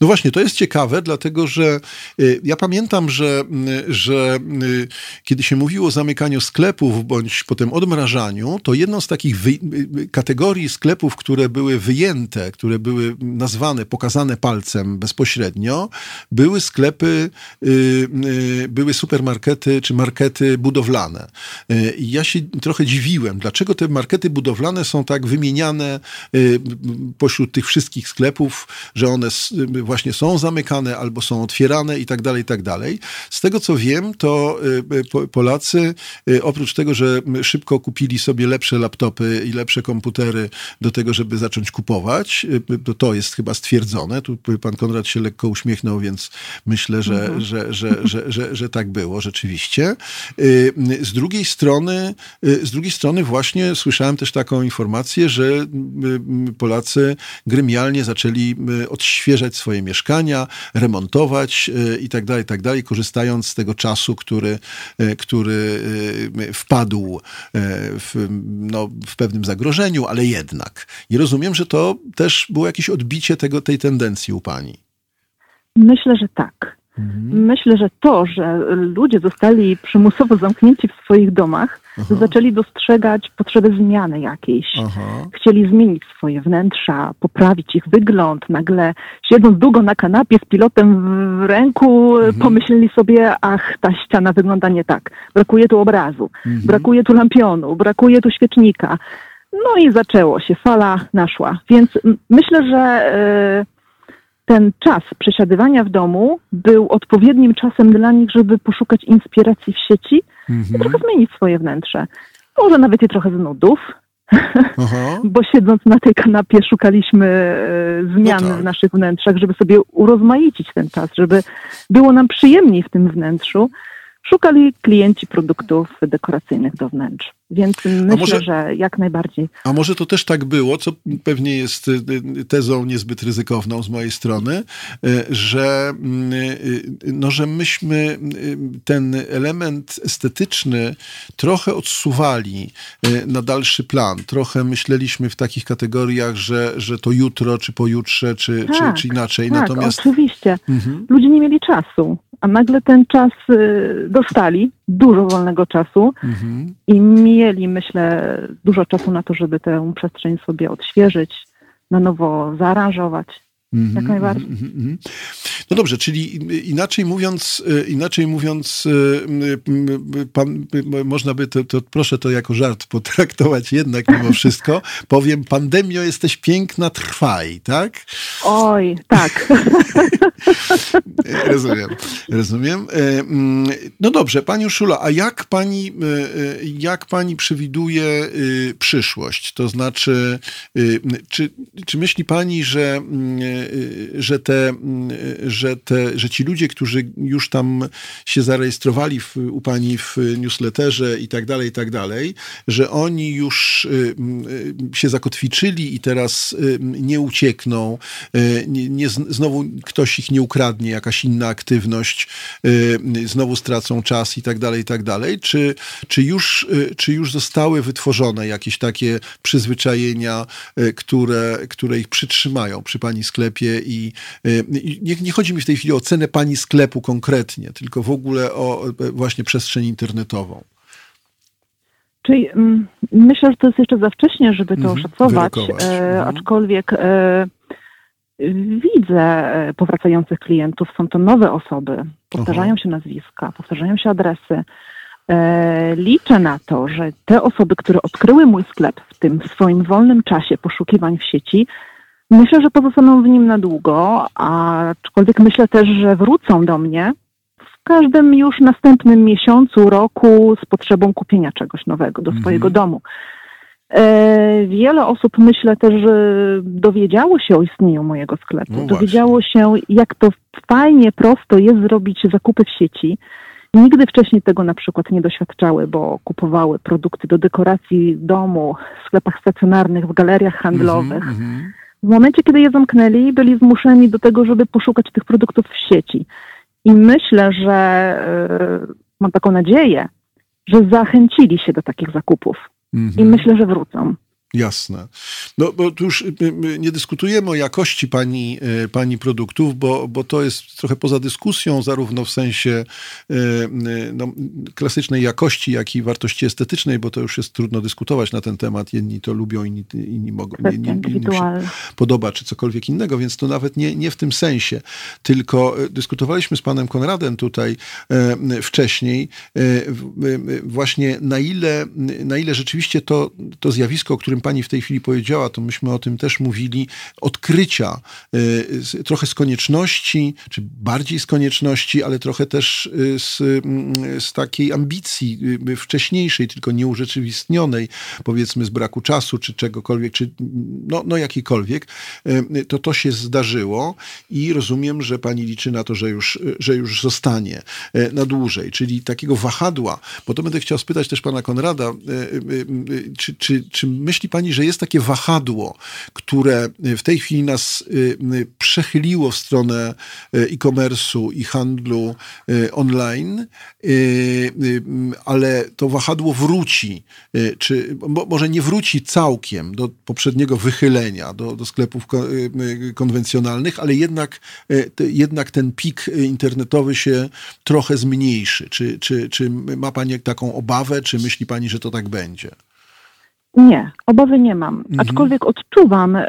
No właśnie, to jest ciekawe, dlatego że y, ja pamiętam, że, y, że y, kiedy się mówiło o zamykaniu sklepów bądź potem odmrażaniu, to jedną z takich kategorii sklepów, które były wyjęte, które były nazwane, pokazane palcem bezpośrednio, były sklepy, były supermarkety czy markety budowlane. I ja się trochę dziwiłem, dlaczego te markety budowlane są tak wymieniane pośród tych wszystkich sklepów, że one właśnie są zamykane albo są otwierane i tak dalej, i tak dalej. Z tego co wiem, to y, Polacy y, oprócz tego, że szybko kupili sobie lepsze laptopy i lepsze komputery do tego, żeby zacząć kupować, y, to to jest chyba stwierdzone. Tu pan Konrad się lekko uśmiechnął, więc myślę, że, mhm. że, że, że, że, że tak było rzeczywiście. Z drugiej strony, z drugiej strony właśnie słyszałem też taką informację, że Polacy gremialnie zaczęli odświeżać swoje mieszkania, remontować e, i tak tak korzystając z tego czasu, który, e, który e, wpadł w, no, w pewnym zagrożeniu, ale jednak. I rozumiem, że to też było jakieś odbicie tego, tej tendencji u pani.
Myślę, że tak. Mhm. Myślę, że to, że ludzie zostali przymusowo zamknięci w swoich domach, Aha. zaczęli dostrzegać potrzebę zmiany jakiejś. Aha. Chcieli zmienić swoje wnętrza, poprawić ich wygląd. Nagle siedząc długo na kanapie z pilotem w ręku, mhm. pomyśleli sobie, ach, ta ściana wygląda nie tak. Brakuje tu obrazu, mhm. brakuje tu lampionu, brakuje tu świecznika. No i zaczęło się, fala naszła. Więc myślę, że... Yy, ten czas przesiadywania w domu był odpowiednim czasem dla nich, żeby poszukać inspiracji w sieci mhm. i trochę zmienić swoje wnętrze. Może nawet i trochę z nudów, bo siedząc na tej kanapie szukaliśmy e, zmian no tak. w naszych wnętrzach, żeby sobie urozmaicić ten czas, żeby było nam przyjemniej w tym wnętrzu szukali klienci produktów dekoracyjnych do wnętrz. Więc myślę, może, że jak najbardziej.
A może to też tak było, co pewnie jest y, y, tezą niezbyt ryzykowną z mojej strony, y, że, no, że myśmy ten element estetyczny trochę odsuwali na dalszy plan. Trochę myśleliśmy w takich kategoriach, że, że to jutro, czy pojutrze, czy, tak, czy, czy inaczej.
Tak, Natomiast... oczywiście. Mhm. Ludzie nie mieli czasu a nagle ten czas dostali, dużo wolnego czasu mhm. i mieli, myślę, dużo czasu na to, żeby tę przestrzeń sobie odświeżyć, na nowo zaaranżować. -hmm, Jak najbardziej. Mm -hmm.
No dobrze, czyli inaczej mówiąc, e, inaczej mówiąc, e, pan, można by to, to, proszę to jako żart potraktować jednak mimo wszystko. Powiem, pandemio jesteś piękna, trwaj, tak?
Oj, tak.
rozumiem, rozumiem. E, no dobrze, pani Urszula, a jak pani, jak pani przewiduje przyszłość? To znaczy, czy, czy myśli pani, że że, te, y, że, te, że ci ludzie, którzy już tam się zarejestrowali w, u pani w newsletterze i tak dalej, i tak dalej, że oni już y, się zakotwiczyli i teraz nie uciekną, nie, nie, znowu ktoś ich nie ukradnie, jakaś inna aktywność, znowu stracą czas i tak dalej, i tak dalej. Czy, czy, już, czy już zostały wytworzone jakieś takie przyzwyczajenia, które, które ich przytrzymają przy pani sklepie? Sklepie i, y, i nie, nie, chodzi mi w tej chwili o cenę pani sklepu konkretnie, tylko w ogóle o właśnie przestrzeń internetową.
Czyli mm, myślę, że to jest jeszcze za wcześnie, żeby to mhm, oszacować, e, mhm. aczkolwiek e, widzę e, powracających klientów, są to nowe osoby, powtarzają Aha. się nazwiska, powtarzają się adresy. E, liczę na to, że te osoby, które odkryły mój sklep w tym swoim wolnym czasie poszukiwań w sieci, Myślę, że pozostaną w nim na długo, aczkolwiek myślę też, że wrócą do mnie w każdym już następnym miesiącu, roku z potrzebą kupienia czegoś nowego do swojego mhm. domu. E, wiele osób, myślę też, że dowiedziało się o istnieniu mojego sklepu. No dowiedziało się, jak to fajnie, prosto jest zrobić zakupy w sieci. Nigdy wcześniej tego na przykład nie doświadczały, bo kupowały produkty do dekoracji domu w sklepach stacjonarnych, w galeriach handlowych. Mm -hmm W momencie, kiedy je zamknęli, byli zmuszeni do tego, żeby poszukać tych produktów w sieci. I myślę, że yy, mam taką nadzieję, że zachęcili się do takich zakupów. Mhm. I myślę, że wrócą.
Jasne. No bo tu już y, y, nie dyskutujemy o jakości pani, y, pani produktów, bo, bo to jest trochę poza dyskusją, zarówno w sensie no, klasycznej jakości, jak i wartości estetycznej, bo to już jest trudno dyskutować na ten temat. Jedni to lubią, inni, inni mogą, inni, inni się podoba, czy cokolwiek innego, więc to nawet nie, nie w tym sensie. Tylko dyskutowaliśmy z panem Konradem tutaj wcześniej właśnie na ile, na ile rzeczywiście to, to zjawisko, o którym którym pani w tej chwili powiedziała, to myśmy o tym też mówili, odkrycia y, trochę z konieczności, czy bardziej z konieczności, ale trochę też y, z, mm, z takiej ambicji y, wcześniejszej, tylko nieurzeczywistnionej, powiedzmy z braku czasu, czy czegokolwiek, czy no, no jakikolwiek, to to się zdarzyło i rozumiem, że pani liczy na to, że już, że już zostanie na dłużej, czyli takiego wahadła, bo to będę chciał spytać też pana Konrada, czy, czy, czy myśli pani, że jest takie wahadło, które w tej chwili nas y, y, przechyliło w stronę y, e-commerce'u i handlu online, ale to wahadło wróci, czy może nie wróci całkiem do poprzedniego wychylenia, do, do sklepów konwencjonalnych, ale jednak, jednak ten pik internetowy się trochę zmniejszy. Czy, czy, czy ma pani taką obawę, czy myśli pani, że to tak będzie?
Nie, obawy nie mam. Mhm. Aczkolwiek odczuwam y,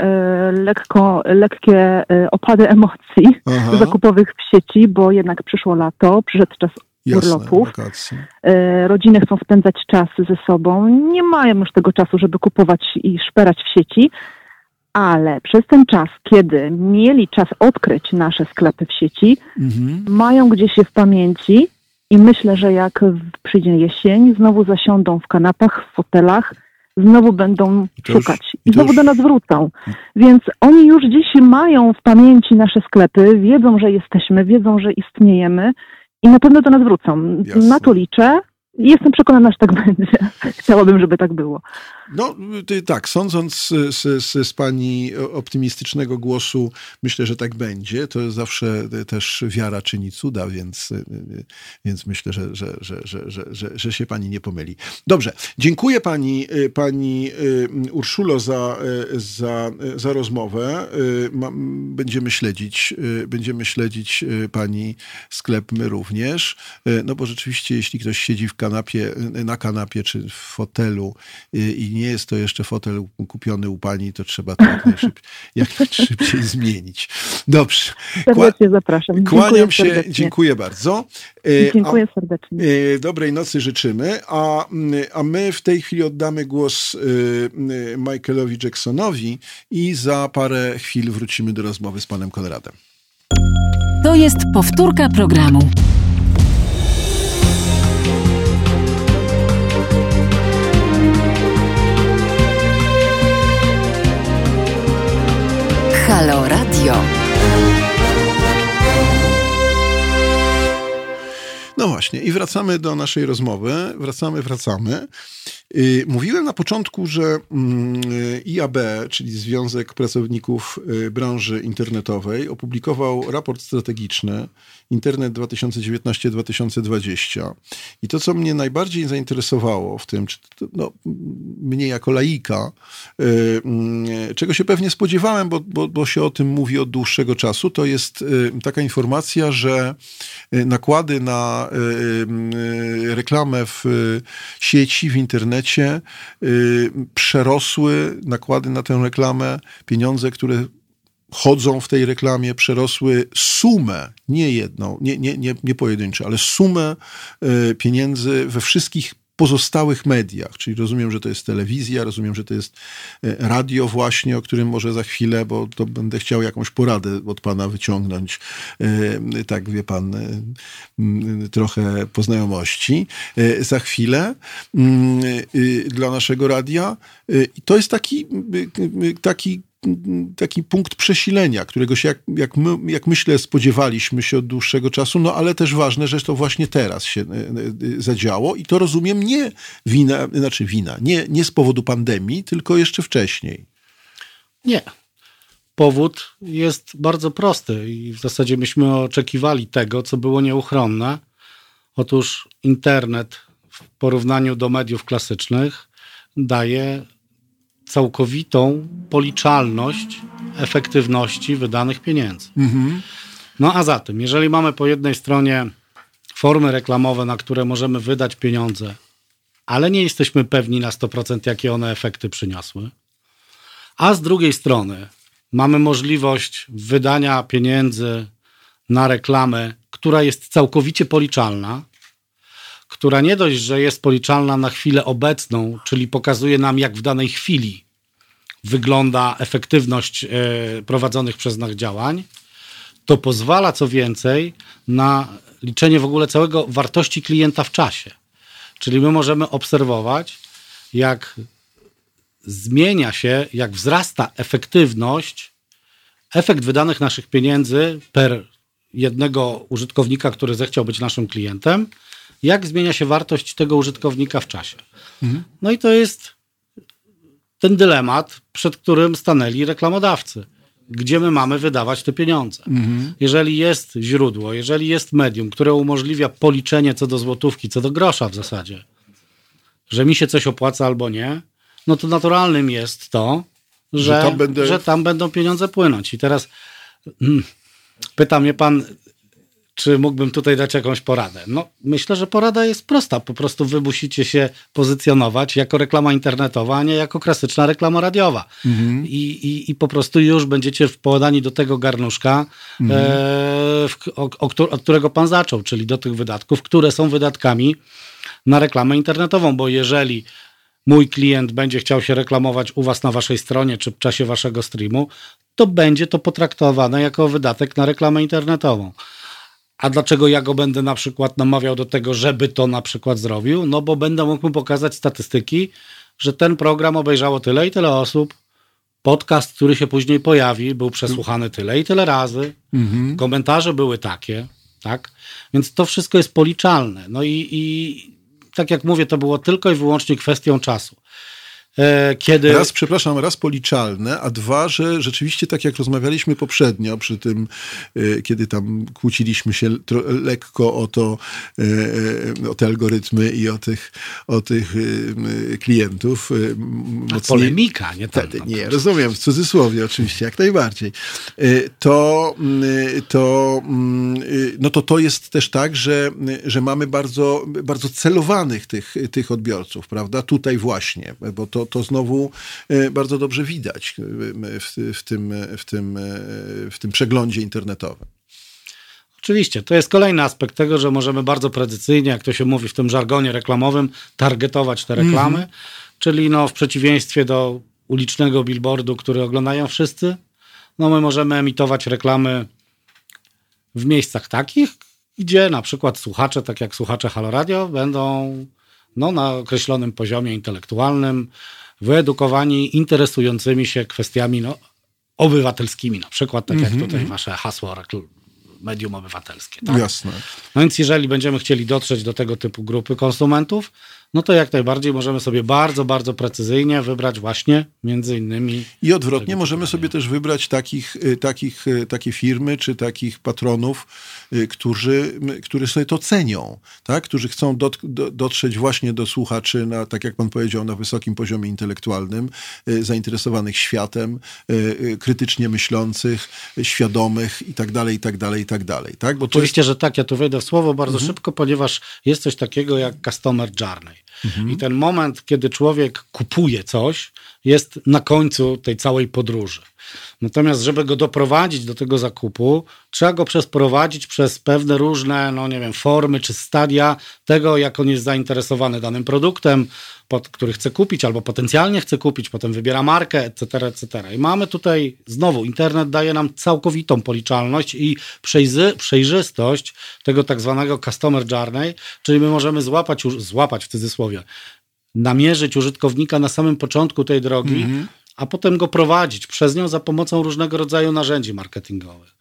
lekko, lekkie y, opady emocji Aha. zakupowych w sieci, bo jednak przyszło lato, przyszedł czas Jasne, urlopów. Y, rodziny chcą spędzać czas ze sobą. Nie mają już tego czasu, żeby kupować i szperać w sieci, ale przez ten czas, kiedy mieli czas odkryć nasze sklepy w sieci, mhm. mają gdzieś je w pamięci i myślę, że jak przyjdzie jesień, znowu zasiądą w kanapach, w fotelach, znowu będą szukać już, i znowu do nas wrócą. Więc oni już dziś mają w pamięci nasze sklepy, wiedzą, że jesteśmy, wiedzą, że istniejemy i na pewno do nas wrócą. Jasne. Na to liczę. Jestem przekonana, że tak będzie. Chciałabym, żeby tak było.
No tak, sądząc z, z, z, pani optymistycznego głosu, myślę, że tak będzie. To zawsze też wiara czyni cuda, więc, więc myślę, że, że, że, że, że, że się pani nie pomyli. Dobrze, dziękuję pani, pani y, Urszulo za, za, za rozmowę. Będziemy śledzić, będziemy śledzić pani sklep my również, no bo rzeczywiście jeśli ktoś siedzi w kanapie, na kanapie czy w fotelu i nie jest to jeszcze fotel kupiony u pani, to trzeba to jak najszybciej, jak najszybciej zmienić. Dobrze.
Serdecznie zapraszam.
Kłaniam dziękuję się, serdecznie. dziękuję bardzo.
E, dziękuję serdecznie.
E, dobrej nocy życzymy, a, a my w tej chwili oddamy głos e, Michaelowi Jacksonowi i za parę chwil wrócimy do rozmowy z panem Konradem.
To jest powtórka programu. Halo Radio.
No właśnie, i wracamy do naszej rozmowy. Wracamy, wracamy. Y, mówiłem na początku, że mm, IAB, czyli Związek Pracowników y, Branży Internetowej, opublikował raport strategiczny Internet 2019-2020. I to, co mnie najbardziej zainteresowało w tym, no, mnie jako laika, y, mm, czego się pewnie spodziewałem, bo, bo, bo się o tym mówi od dłuższego czasu, to jest taka informacja, że nakłady na reklamę w sieci, w internecie, przerosły nakłady na tę reklamę, pieniądze, które chodzą w tej reklamie, przerosły sumę, nie jedną, nie, nie, nie, nie pojedynczą, ale sumę y, pieniędzy we wszystkich pozostałych mediach, czyli rozumiem, że to jest telewizja, rozumiem, że to jest e, radio właśnie, o którym może za chwilę, bo to będę chciał jakąś poradę od pana wyciągnąć, e, tak wie pan, e, trochę poznajomości za chwilę dla naszego radia. To jest taki, taki taki punkt przesilenia, którego się, jak, jak, my, jak myślę, spodziewaliśmy się od dłuższego czasu, no ale też ważne, że to właśnie teraz się e, e, zadziało i to rozumiem nie wina, znaczy wina, nie, nie z powodu pandemii, tylko jeszcze wcześniej.
Nie. powód jest bardzo prosty i w zasadzie myśmy oczekiwali tego, co było nieuchronne. Otóż internet w porównaniu do mediów klasycznych daje całkowitą policzalność efektywności wydanych pieniędzy. Mhm. No a zatem, jeżeli mamy po jednej stronie formy reklamowe, na które możemy wydać pieniądze, ale nie jesteśmy pewni na 100% jakie one efekty przyniosły, a z drugiej strony mamy możliwość wydania pieniędzy na reklamę, która jest całkowicie policzalna, która nie dość, że jest policzalna na chwilę obecną, czyli pokazuje nam, jak w danej chwili wygląda efektywność e, prowadzonych przez nas działań, to pozwala co więcej na liczenie w ogóle całego wartości klienta w czasie. Czyli my możemy obserwować, jak zmienia się, jak wzrasta efektywność, efekt wydanych naszych pieniędzy per jednego użytkownika, który zechciał być naszym klientem, jak zmienia się wartość tego użytkownika w czasie. Mhm. No i to jest ten dylemat, przed którym stanęli reklamodawcy. Gdzie my mamy wydawać te pieniądze? Mhm. Jeżeli jest źródło, jeżeli jest medium, które umożliwia policzenie co do złotówki, co do grosza w zasadzie, że mi się coś opłaca albo nie, no to naturalnym jest to, że, że, tam, będę... że tam będą pieniądze płynąć. I teraz hmm, pyta mnie pan, czy mógłbym tutaj dać jakąś poradę? No, myślę, że porada jest prosta. Po prostu wy musicie się pozycjonować jako reklama internetowa, a nie jako klasyczna reklama radiowa. Mhm. I, i, I po prostu już będziecie podani do tego garnuszka, mhm. e, w, o, o, od którego pan zaczął, czyli do tych wydatków, które są wydatkami na reklamę internetową, bo jeżeli mój klient będzie chciał się reklamować u Was na Waszej stronie czy w czasie Waszego streamu, to będzie to potraktowane jako wydatek na reklamę internetową. A dlaczego ja go będę na przykład namawiał do tego, żeby to na przykład zrobił? No bo będę mógł mu pokazać statystyki, że ten program obejrzało tyle i tyle osób, podcast, który się później pojawi, był przesłuchany tyle i tyle razy, mhm. komentarze były takie, tak? Więc to wszystko jest policzalne. No i, i tak jak mówię, to było tylko i wyłącznie kwestią czasu.
E, kiedy... Raz, przepraszam, raz policzalne, a dwa, że rzeczywiście tak jak rozmawialiśmy poprzednio przy tym, e, kiedy tam kłóciliśmy się lekko o to, e, o te algorytmy i o tych, o tych klientów.
Mocniej... Polemika, nie
tak? Nie, rozumiem, w cudzysłowie oczywiście, jak najbardziej. To, to, no to to jest też tak, że, że mamy bardzo, bardzo celowanych tych, tych odbiorców, prawda? Tutaj właśnie, bo to to, to znowu e, bardzo dobrze widać e, w, w, tym, w, tym, e, w tym przeglądzie internetowym.
Oczywiście, to jest kolejny aspekt tego, że możemy bardzo precyzyjnie, jak to się mówi w tym żargonie reklamowym, targetować te reklamy, mm -hmm. czyli no, w przeciwieństwie do ulicznego billboardu, który oglądają wszyscy, no my możemy emitować reklamy w miejscach takich, gdzie na przykład słuchacze, tak jak słuchacze Halo Radio, będą no, na określonym poziomie intelektualnym, wyedukowani, interesującymi się kwestiami no, obywatelskimi, na przykład tak mm -hmm. jak mhm, tutaj mhm. wasze hasło medium obywatelskie. Tak?
Jasne.
No więc jeżeli będziemy chcieli dotrzeć do tego typu grupy konsumentów, no to jak najbardziej możemy sobie bardzo, bardzo precyzyjnie wybrać właśnie między innymi.
I odwrotnie możemy sobie też wybrać takich, y, takich, y, takie firmy czy takich patronów, y, którzy, którzy sobie to cenią, tak? którzy chcą dot, dotrzeć właśnie do słuchaczy, na, tak jak pan powiedział, na wysokim poziomie intelektualnym, zainteresowanych światem, krytycznie myślących, świadomych i tak dalej, i tak dalej, i tak dalej. Tak?
Bo Oczywiście, jest... że tak, ja tu wejdę w słowo bardzo mhm. szybko, ponieważ jest coś takiego jak customer journey. Mhm. I ten moment, kiedy człowiek kupuje coś, jest na końcu tej całej podróży. Natomiast, żeby go doprowadzić do tego zakupu, trzeba go przesprowadzić przez pewne różne, no nie wiem, formy czy stadia tego, jak on jest zainteresowany danym produktem, pod, który chce kupić albo potencjalnie chce kupić, potem wybiera markę, etc., etc. I mamy tutaj znowu, internet daje nam całkowitą policzalność i przejzy, przejrzystość tego tak zwanego customer journey, czyli my możemy złapać, złapać w cudzysłowie, namierzyć użytkownika na samym początku tej drogi, mm -hmm a potem go prowadzić przez nią za pomocą różnego rodzaju narzędzi marketingowych.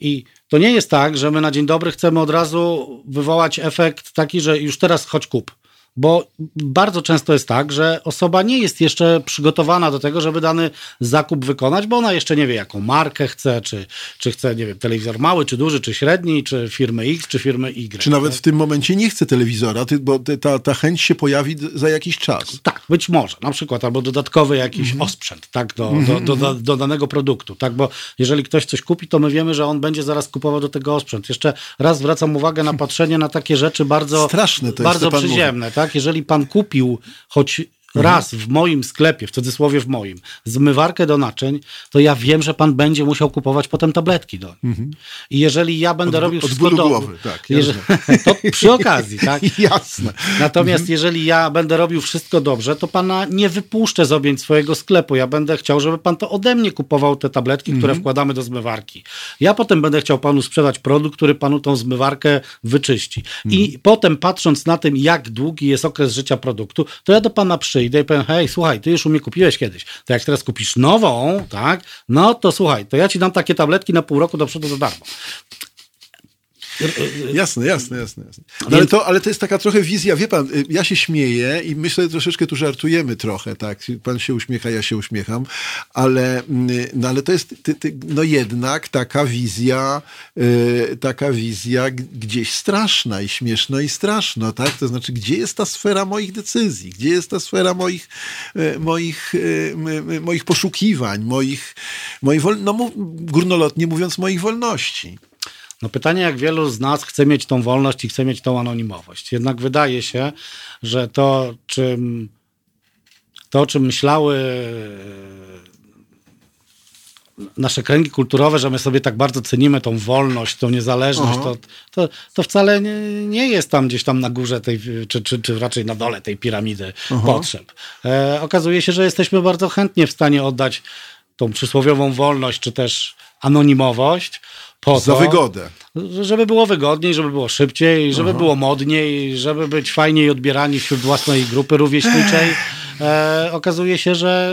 I to nie jest tak, że my na dzień dobry chcemy od razu wywołać efekt taki, że już teraz chodź kup. Bo bardzo często jest tak, że osoba nie jest jeszcze przygotowana do tego, żeby dany zakup wykonać, bo ona jeszcze nie wie, jaką markę chce, czy, czy chce, nie wiem, telewizor mały, czy duży, czy średni, czy firmy X, czy firmy Y.
Czy nawet w tym momencie nie chce telewizora, bo ta, ta chęć się pojawi za jakiś czas.
Tak, być może. Na przykład, albo dodatkowy jakiś mm -hmm. osprzęt, tak, do, mm -hmm. do, do, do, mhm. do, danego produktu, tak, bo jeżeli ktoś coś kupi, to my wiemy, że on będzie zaraz kupował do tego osprzęt. Jeszcze raz zwracam uwagę na patrzenie na takie rzeczy bardzo,
Straszne to
bardzo przyziemne, tak, jeżeli pan kupił choć. Raz w moim sklepie, w cudzysłowie w moim, zmywarkę do naczyń, to ja wiem, że pan będzie musiał kupować potem tabletki do mhm. I jeżeli ja będę
od,
robił
od wszystko do... głowy, tak.
Jeżeli, to przy okazji, tak?
Jasne.
Natomiast mhm. jeżeli ja będę robił wszystko dobrze, to pana nie wypuszczę z objęć swojego sklepu. Ja będę chciał, żeby pan to ode mnie kupował te tabletki, które mhm. wkładamy do zmywarki. Ja potem będę chciał panu sprzedać produkt, który panu tą zmywarkę wyczyści. I mhm. potem patrząc na tym, jak długi jest okres życia produktu, to ja do pana przyjdę przyjdę i powiem, hej, słuchaj, ty już u mnie kupiłeś kiedyś, to jak teraz kupisz nową, tak, no to słuchaj, to ja ci dam takie tabletki na pół roku do przodu za darmo.
Jasne, jasne, jasne. jasne. No ale, to, ale to jest taka trochę wizja, wie pan, y, ja się śmieję i myślę, troszeczkę tu żartujemy trochę, tak, pan się uśmiecha, ja się uśmiecham, ale, y, no, ale to jest ty, ty, no jednak taka wizja, yy, taka wizja gdzieś straszna i śmieszna i straszna, tak, to znaczy, gdzie jest ta sfera moich decyzji, gdzie jest ta sfera moich, yy, moich, yy, moich poszukiwań, moich, moich wol... no górnolotnie mówiąc, moich wolności.
No pytanie, jak wielu z nas chce mieć tą wolność i chce mieć tą anonimowość. Jednak wydaje się, że to, czym, to, o czym myślały e, nasze kręgi kulturowe, że my sobie tak bardzo cenimy tą wolność, tą niezależność, to, to, to, wcale nie, nie, jest tam gdzieś tam na górze tej, czy, czy, czy raczej na dole tej piramidy Aha. potrzeb. E, okazuje się, że jesteśmy bardzo chętnie w stanie oddać tą przysłowiową wolność, czy też anonimowość,
po Za to, wygodę.
Żeby było wygodniej, żeby było szybciej, żeby Aha. było modniej, żeby być fajniej odbierani wśród własnej grupy rówieśniczej. E, okazuje się, że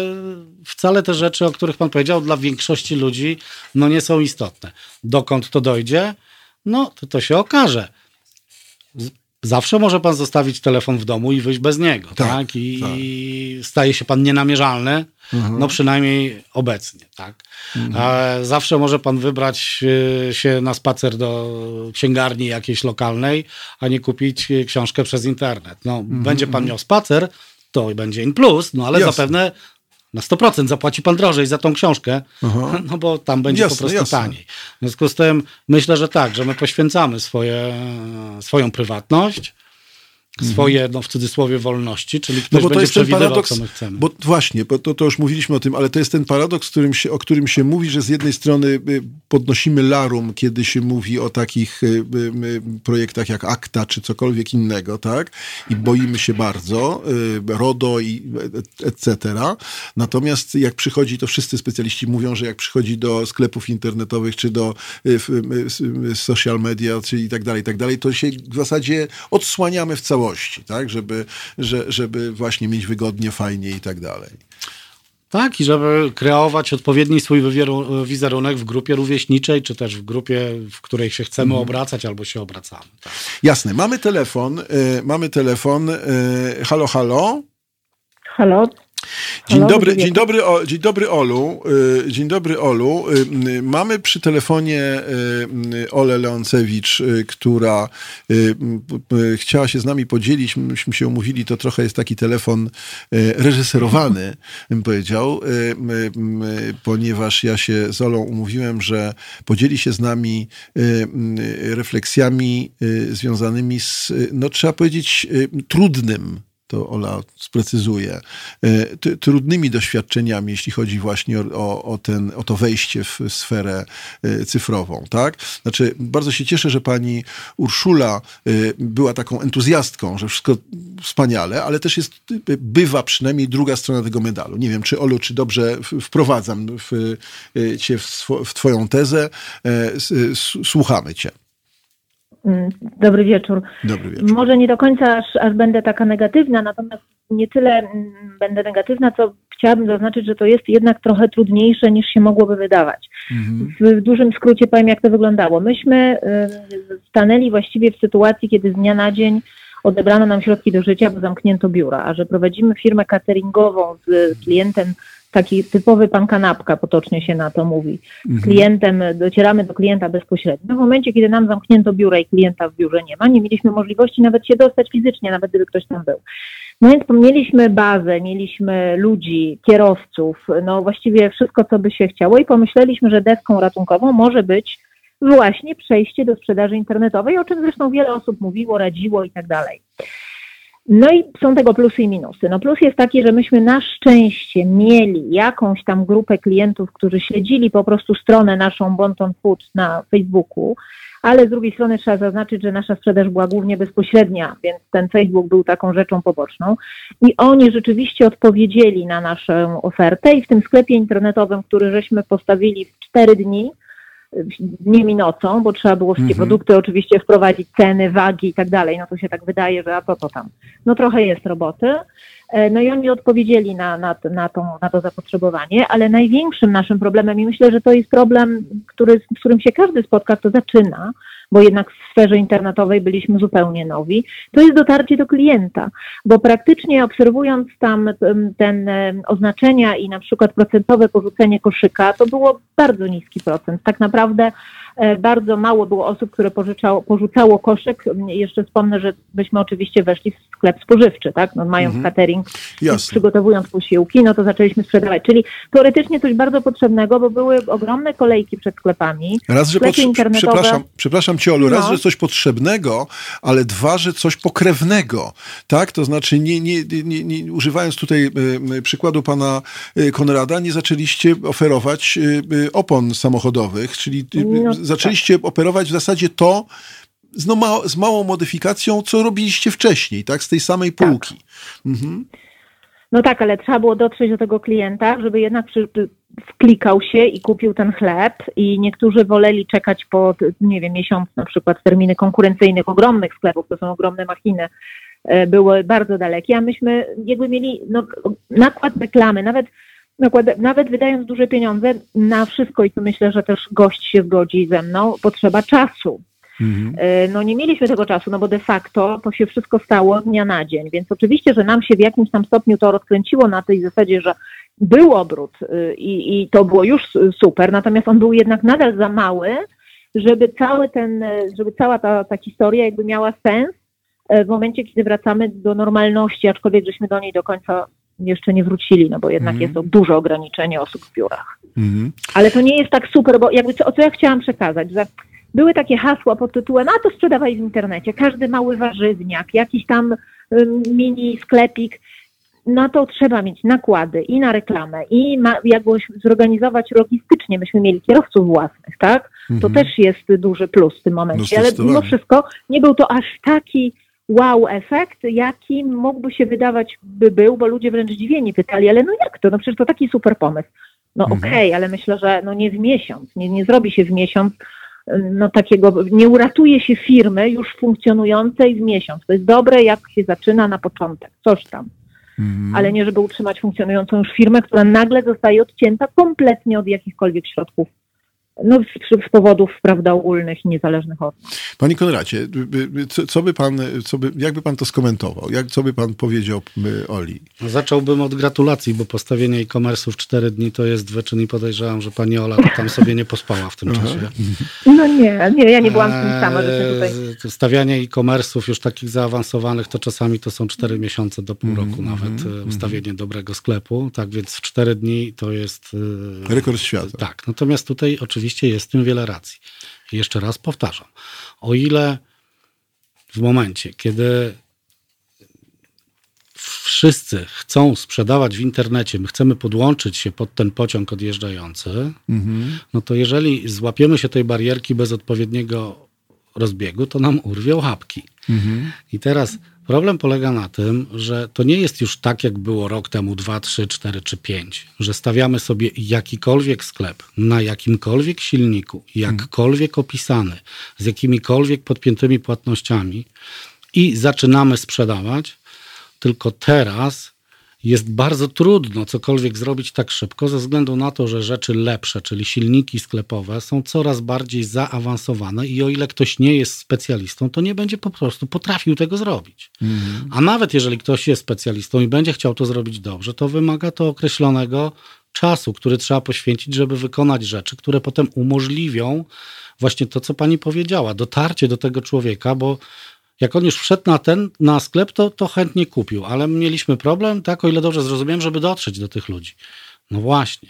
wcale te rzeczy, o których pan powiedział, dla większości ludzi no nie są istotne. Dokąd to dojdzie? No, to, to się okaże. Zawsze może pan zostawić telefon w domu i wyjść bez niego, tak? tak? I, tak. staje się pan nienamierzalny, mhm. no przynajmniej obecnie, tak? Mhm. Zawsze może pan wybrać e, się na spacer do księgarni jakiejś lokalnej, a nie kupić książkę przez internet. No, mhm. będzie pan miał spacer, to będzie in plus, no ale jasne. zapewne na 100% zapłaci pan drożej za tą książkę, Aha. no bo tam będzie jasne, po prostu jasne. taniej. W związku z tym myślę, że tak, że my poświęcamy swoje, swoją prywatność. Swoje, no w cudzysłowie, wolności, czyli ktoś no bo to będzie jest ten paradoks, co my chcemy.
Bo właśnie, bo to, to już mówiliśmy o tym, ale to jest ten paradoks, którym się, o którym się mówi, że z jednej strony y, podnosimy larum, kiedy się mówi o takich y, y, projektach jak ACTA czy cokolwiek innego, tak? I boimy się bardzo, RODO i etc. Natomiast jak przychodzi, to wszyscy specjaliści mówią, że jak przychodzi do sklepów internetowych, czy do social media, czy i tak dalej, i tak dalej, to się w zasadzie odsłaniamy w całości całości, tak? Żeby, że, żeby właśnie mieć wygodnie, fajnie i tak dalej.
Tak, i żeby kreować odpowiedni swój wizerunek w grupie rówieśniczej, czy też w grupie, w której się chcemy mhm. obracać albo się obracamy. Tak.
Jasne. Mamy telefon. Y, mamy telefon. Y, halo, halo.
Halo,
Dzień dobry, dzień dobry, o, dzień dobry Olu. Y, dzień dobry Olu. Y, mamy przy telefonie y, Olę Leoncewicz, która chciała się z nami podzielić. Myśmy się umówili, to trochę jest taki telefon reżyserowany, bym powiedział, ponieważ ja się z Olą umówiłem, że podzieli się z nami refleksjami związanymi z, no trzeba powiedzieć, trudnym to Ola sprecyzuje, e, trudnymi doświadczeniami, jeśli chodzi właśnie o, o, ten, o to wejście w sferę e, cyfrową. Tak? Znaczy, bardzo się cieszę, że pani Urszula e, była taką entuzjastką, że wszystko wspaniale, ale też jest, bywa przynajmniej druga strona tego medalu. Nie wiem, czy Olu, czy dobrze wprowadzam w, cię w, w twoją tezę. Słuchamy cię.
Mm, dobry wieczór.
Dobry wieczór.
Może nie do końca aż, aż będę taka negatywna, natomiast nie tyle mm, będę negatywna, co chciałabym zaznaczyć, że to jest jednak trochę trudniejsze niż się mogłoby wydawać. Mhm. W, w, dużym skrócie powiem, jak to wyglądało. Myśmy y, stanęli właściwie w sytuacji, kiedy z dnia na dzień
odebrano nam środki do życia, bo zamknięto biura, a że prowadzimy firmę cateringową z klientem, taki typowy pan kanapka, potocznie się na to mówi. Z mhm. klientem, docieramy do klienta bezpośrednio. W momencie, kiedy nam zamknięto biura i klienta w biurze nie ma, nie mieliśmy możliwości nawet się dostać fizycznie, nawet gdyby ktoś tam był. No więc mieliśmy bazę, mieliśmy ludzi, kierowców, no właściwie wszystko, co by się chciało i pomyśleliśmy, że deską ratunkową może być właśnie przejście do sprzedaży internetowej, o czym zresztą wiele osób mówiło, radziło i tak dalej. No i są tego plusy i minusy. No plus jest taki, że myśmy na szczęście mieli jakąś tam grupę klientów, którzy śledzili po prostu stronę naszą Bonton Food na Facebooku, ale z drugiej strony trzeba zaznaczyć, że nasza sprzedaż była głównie bezpośrednia, więc ten Facebook był taką rzeczą poboczną i oni rzeczywiście odpowiedzieli na naszą ofertę i w tym sklepie internetowym, który żeśmy postawili w cztery dni, dniem i nocą, bo trzeba było wszystkie mhm. produkty oczywiście wprowadzić, ceny, wagi i tak dalej, no to się tak wydaje, że a to, to tam. No trochę jest roboty. E, no i oni odpowiedzieli na, na, na, tą, na to zapotrzebowanie, ale największym naszym problemem, i myślę, że to jest problem, który, z którym się każdy spotka, kto zaczyna, bo jednak w sferze internetowej byliśmy zupełnie nowi, to jest dotarcie do klienta, bo praktycznie obserwując tam ten oznaczenia i na przykład procentowe porzucenie koszyka, to było bardzo niski procent. Tak naprawdę E, bardzo mało było osób, które pożyczało, porzucało koszyk. Jeszcze wspomnę, że byśmy oczywiście weszli w sklep spożywczy, tak? No, mając mhm. catering, przygotowując posiłki, no to zaczęliśmy sprzedawać. Czyli teoretycznie coś bardzo potrzebnego, bo były ogromne kolejki przed sklepami.
Raz, że pot... przepraszam, przepraszam Cię Olu, raz, no. że coś potrzebnego, ale dwa, że coś pokrewnego, tak? To znaczy nie, nie, nie, nie używając tutaj y, przykładu pana y, Konrada, nie zaczęliście oferować y, opon samochodowych, czyli no zaczęliście tak. operować w zasadzie to z, no, ma, z małą modyfikacją, co robiliście wcześniej, tak? Z tej samej tak. półki. Tak. Mhm.
No tak, ale trzeba było dotrzeć do tego klienta, żeby jednak przy, wklikał się i kupił ten chleb i niektórzy woleli czekać po, nie wiem, miesiąc na przykład terminy konkurencyjnych ogromnych sklepów, to są ogromne machiny, e, były bardzo dalekie, a myśmy jakby mieli no, nakład reklamy, nawet nawet wydając duże pieniądze na wszystko i tu myślę, że też gość się zgodzi ze mną, potrzeba czasu. Mhm. E, no nie mieliśmy tego czasu, no bo de facto to się wszystko stało dnia na dzień, więc oczywiście, że nam się w jakimś tam stopniu to rozkręciło na tej zasadzie, że był obrót y, i, i to było już super, natomiast on był jednak nadal za mały, żeby cały ten, żeby cała ta, ta historia jakby miała sens e, w momencie, kiedy wracamy do normalności, aczkolwiek żeśmy do niej do końca jeszcze nie wrócili, no bo jednak mm. jest to duże ograniczenie osób w biurach. Mm. Ale to nie jest tak super, bo jakby co, co ja chciałam przekazać, że były takie hasła pod tytułem, a to sprzedawaj w internecie, każdy mały warzywniak, jakiś tam mini sklepik, na to trzeba mieć nakłady i na reklamę, i ma, jakoś zorganizować logistycznie. Myśmy mieli kierowców własnych, tak? To mhm. też jest duży plus w tym momencie, ale mimo wszystko nie był to aż taki wow efekt, jaki mógłby się wydawać by był, bo ludzie wręcz zdziwieni pytali, ale no jak to? No przecież to taki super pomysł. No mhm. okej, okay, ale myślę, że no nie w miesiąc, nie, nie zrobi się w miesiąc no takiego, nie uratuje się firmy już funkcjonującej w miesiąc. To jest dobre, jak się zaczyna na początek, coś tam. Mhm. Ale nie, żeby utrzymać funkcjonującą już firmę, która nagle zostaje odcięta kompletnie od jakichkolwiek środków no, z, z powodów prawda, ogólnych i niezależnych od.
Panie Konracie, co, co, by pan, co by, jakby pan to skomentował? Jak, co by pan powiedział Oli?
No, zacząłbym od gratulacji, bo postawienie e-commerce'u w cztery dni to jest wyczyn i podejrzewam, że pani Ola to tam sobie nie pospała w tym czasie.
No nie, nie, ja nie byłam z tym sama, że się tutaj...
Eee, stawianie e-commerce'ów już takich zaawansowanych to czasami to są cztery miesiące do pół roku mm, nawet mm, ustawienie mm. dobrego sklepu, tak więc w cztery dni to jest...
E, Rekord świata.
Tak, natomiast tutaj oczywiście oczywiście jest w tym wiele racji. jeszcze raz powtarzam, o ile w momencie, kiedy wszyscy chcą sprzedawać w internecie, my chcemy podłączyć się pod ten pociąg odjeżdżający, mhm. no to jeżeli złapiemy się tej barierki bez odpowiedniego rozbiegu, to nam urwią łapki. Mhm. I teraz Problem polega na tym, że to nie jest już tak, jak było rok temu, 2, 3, 4 czy 5, że stawiamy sobie jakikolwiek sklep na jakimkolwiek silniku, jakkolwiek opisany, z jakimikolwiek podpiętymi płatnościami i zaczynamy sprzedawać, tylko teraz jest bardzo trudno cokolwiek zrobić tak szybko, ze względu na to, że rzeczy lepsze, czyli silniki sklepowe, są coraz bardziej zaawansowane i o ile ktoś nie jest specjalistą, to nie będzie po prostu potrafił tego zrobić. Mhm. A nawet jeżeli ktoś jest specjalistą i będzie chciał to zrobić dobrze, to wymaga to określonego czasu, który trzeba poświęcić, żeby wykonać rzeczy, które potem umożliwią właśnie to, co pani powiedziała, dotarcie do tego człowieka, bo jak on już wszedł na ten, na sklep, to, to chętnie kupił, ale mieliśmy problem, tak, o ile dobrze zrozumiałem, żeby dotrzeć do tych ludzi. No właśnie.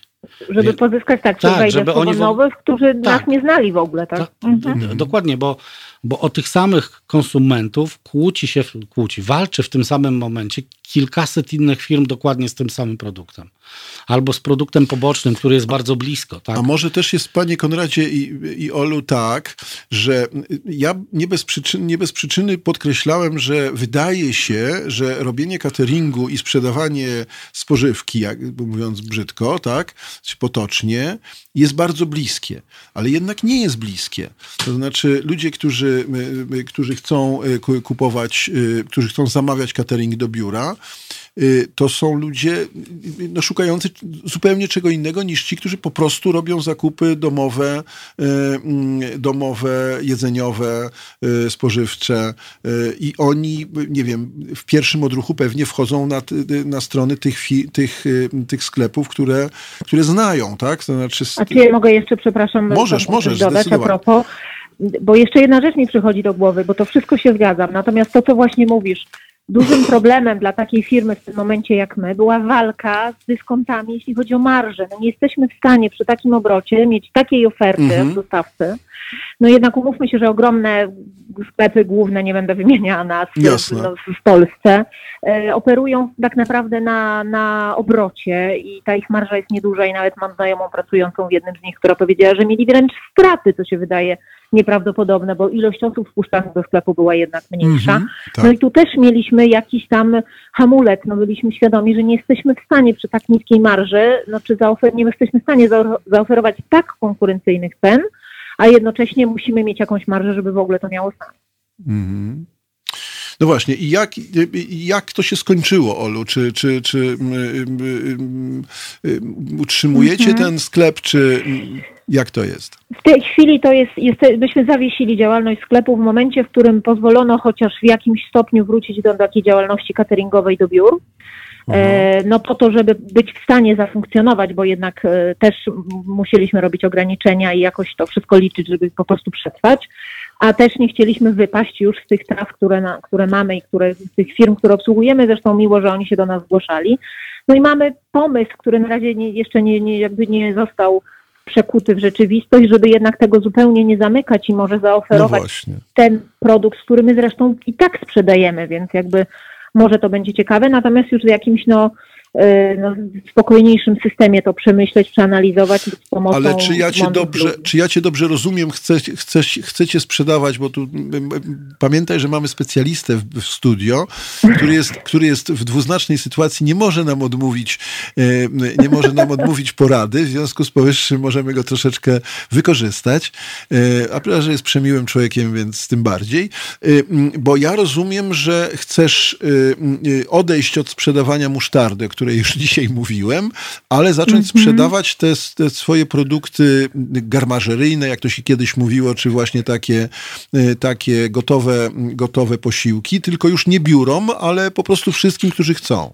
Żeby pozyskać tak, tak żeby oni nowych, którzy tak. nas nie znali w ogóle, tak? tak
mhm. Dokładnie, bo, bo o tych samych konsumentów kłóci się, kłóci, walczy w tym samym momencie kilkaset innych firm dokładnie z tym samym produktem. Albo z produktem pobocznym, który jest bardzo blisko. Tak?
A może też jest, panie Konradzie i, i Olu, tak, że ja nie bez, przyczyn, nie bez przyczyny podkreślałem, że wydaje się, że robienie cateringu i sprzedawanie spożywki, jak mówiąc brzydko, tak, potocznie, jest bardzo bliskie, ale jednak nie jest bliskie. To znaczy ludzie, którzy, którzy chcą e, kupować, e, którzy chcą zamawiać catering do biura, to są ludzie no, szukający zupełnie czego innego niż ci, którzy po prostu robią zakupy domowe, y, mm, domowe, jedzeniowe, y, spożywcze i oni, nie wiem, w pierwszym odruchu pewnie wchodzą na, na strony tych, tych, tych sklepów, które, które znają, tak?
To znaczy... A czy ja mogę jeszcze, przepraszam,
możesz, możesz,
dodać a propos, bo jeszcze jedna rzecz mi przychodzi do głowy, bo to wszystko się zgadzam, natomiast to, co właśnie mówisz, Dużym problemem dla takiej firmy w tym momencie jak my była walka z dyskontami, jeśli chodzi o marże. No nie jesteśmy w stanie przy takim obrocie mieć takiej oferty mhm. dostawcy. No jednak umówmy się, że ogromne sklepy główne, nie będę wymieniana z, no, w Polsce, e, operują tak naprawdę na, na obrocie i ta ich marża jest nieduża i nawet mam znajomą pracującą w jednym z nich, która powiedziała, że mieli wręcz straty, co się wydaje nieprawdopodobne, bo ilość osób wpuszczanych do sklepu była jednak mniejsza. Mm -hmm, tak. No i tu też mieliśmy jakiś tam hamulec, no byliśmy świadomi, że nie jesteśmy w stanie przy tak niskiej marży, no czy zaofer- nie jesteśmy w stanie zaoferować tak konkurencyjnych cen, a jednocześnie musimy mieć jakąś marżę, żeby w ogóle to miało sens. Mm -hmm.
No właśnie, i jak, jak to się skończyło, Olu? Czy, czy, czy y, y, y, utrzymujecie mhm. ten sklep, czy jak to jest?
W tej chwili to jest, jest, myśmy zawiesili działalność sklepu w momencie, w którym pozwolono chociaż w jakimś stopniu wrócić do takiej działalności cateringowej do biur. E, no po to, żeby być w stanie zafunkcjonować, bo jednak e, też musieliśmy robić ograniczenia i jakoś to wszystko liczyć, żeby po prostu przetrwać, a też nie chcieliśmy wypaść już z tych tras, które, na, które mamy i które, z tych firm, które obsługujemy, zresztą miło, że oni się do nas zgłaszali. No i mamy pomysł, który na razie nie, jeszcze nie, nie, jakby nie został przekuty w rzeczywistość, żeby jednak tego zupełnie nie zamykać i może zaoferować no ten produkt, który my zresztą i tak sprzedajemy, więc jakby może to będzie ciekawe, natomiast już z jakimś no no, w spokojniejszym systemie to przemyśleć, przeanalizować z pomocą
Ale czy ja cię dobrze, czy ja cię dobrze rozumiem, chcę, chcę, chcecie sprzedawać, bo tu pamiętaj, że mamy specjalistę w, w studio, który jest, który jest w dwuznacznej sytuacji, nie może nam odmówić, e, nie może nam odmówić porady, w związku z powyższym możemy go troszeczkę wykorzystać, e, a prawda, że jest przemiłym człowiekiem, więc tym bardziej, bo ja rozumiem, że chcesz odejść od sprzedawania musztardy, o której już dzisiaj mówiłem, ale zacząć mm -hmm. sprzedawać te, te, swoje produkty garmażeryjne, jak to się kiedyś mówiło, czy właśnie takie, y, takie gotowe, gotowe posiłki, tylko już nie biurom, ale po prostu wszystkim, którzy chcą.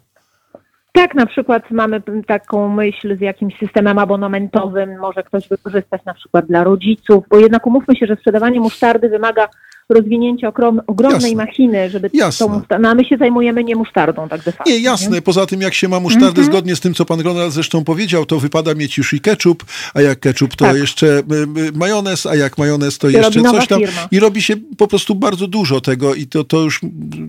Tak, na przykład mamy taką myśl z jakimś systemem abonamentowym, może ktoś wykorzystać na przykład dla rodziców, bo jednak umówmy się, że sprzedawanie musztardy wymaga rozwinięcia okrom, ogromnej jasne. machiny, żeby jasne. tą no, a my się zajmujemy nie musztardą tak de facto.
Nie, jasne. Nie? Poza tym jak się ma musztardę, mm -hmm. zgodnie z tym, co pan Ronald zresztą powiedział, to wypada mieć już i ketchup, a jak ketchup to tak. jeszcze y, y, majonez, a jak majonez to jeszcze coś tam. Firma. I robi się po prostu bardzo dużo tego i to, to, już,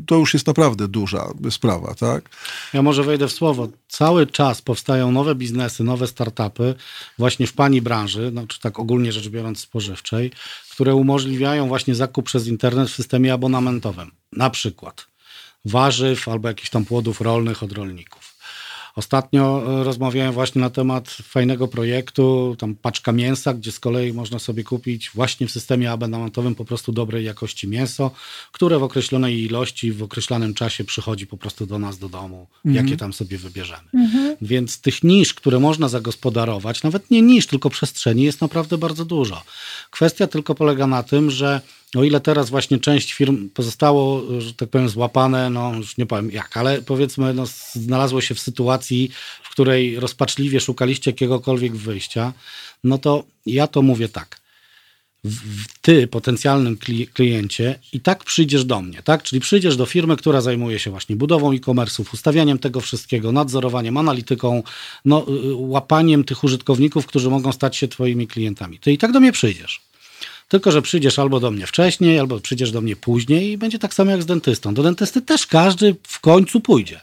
to już jest naprawdę duża sprawa, tak?
Ja może wejdę w słowo. Cały czas powstają nowe biznesy, nowe startupy właśnie w pani branży, no, czy tak ogólnie rzecz biorąc spożywczej, które umożliwiają właśnie zakup przez internet w systemie abonamentowym. Na przykład warzyw albo jakichś tam płodów rolnych od rolników. Ostatnio e, rozmawiałem właśnie na temat fajnego projektu, tam paczka mięsa, gdzie z kolei można sobie kupić właśnie w systemie abonamentowym po prostu dobrej jakości mięso, które w określonej ilości, w określonym czasie przychodzi po prostu do nas do domu, mhm. jakie tam sobie wybierzemy. Mhm. Więc tych nisz, które można zagospodarować, nawet nie nisz, tylko przestrzeni jest naprawdę bardzo dużo. Kwestia tylko polega na tym, że o ile teraz właśnie część firm pozostało, że tak powiem, złapane, no już nie powiem jak, ale powiedzmy, no, znalazło się w sytuacji, w której rozpaczliwie szukaliście jakiegokolwiek wyjścia, no to ja to mówię tak. Ty, potencjalnym kliencie, i tak przyjdziesz do mnie, tak? Czyli przyjdziesz do firmy, która zajmuje się właśnie budową e-commerce'ów, ustawianiem tego wszystkiego, nadzorowaniem, analityką, no, y, łapaniem tych użytkowników, którzy mogą stać się Twoimi klientami. Ty i tak do mnie przyjdziesz. Tylko, że przyjdziesz albo do mnie wcześniej, albo przyjdziesz do mnie później i będzie tak samo jak z dentystą. Do dentysty też każdy w końcu pójdzie.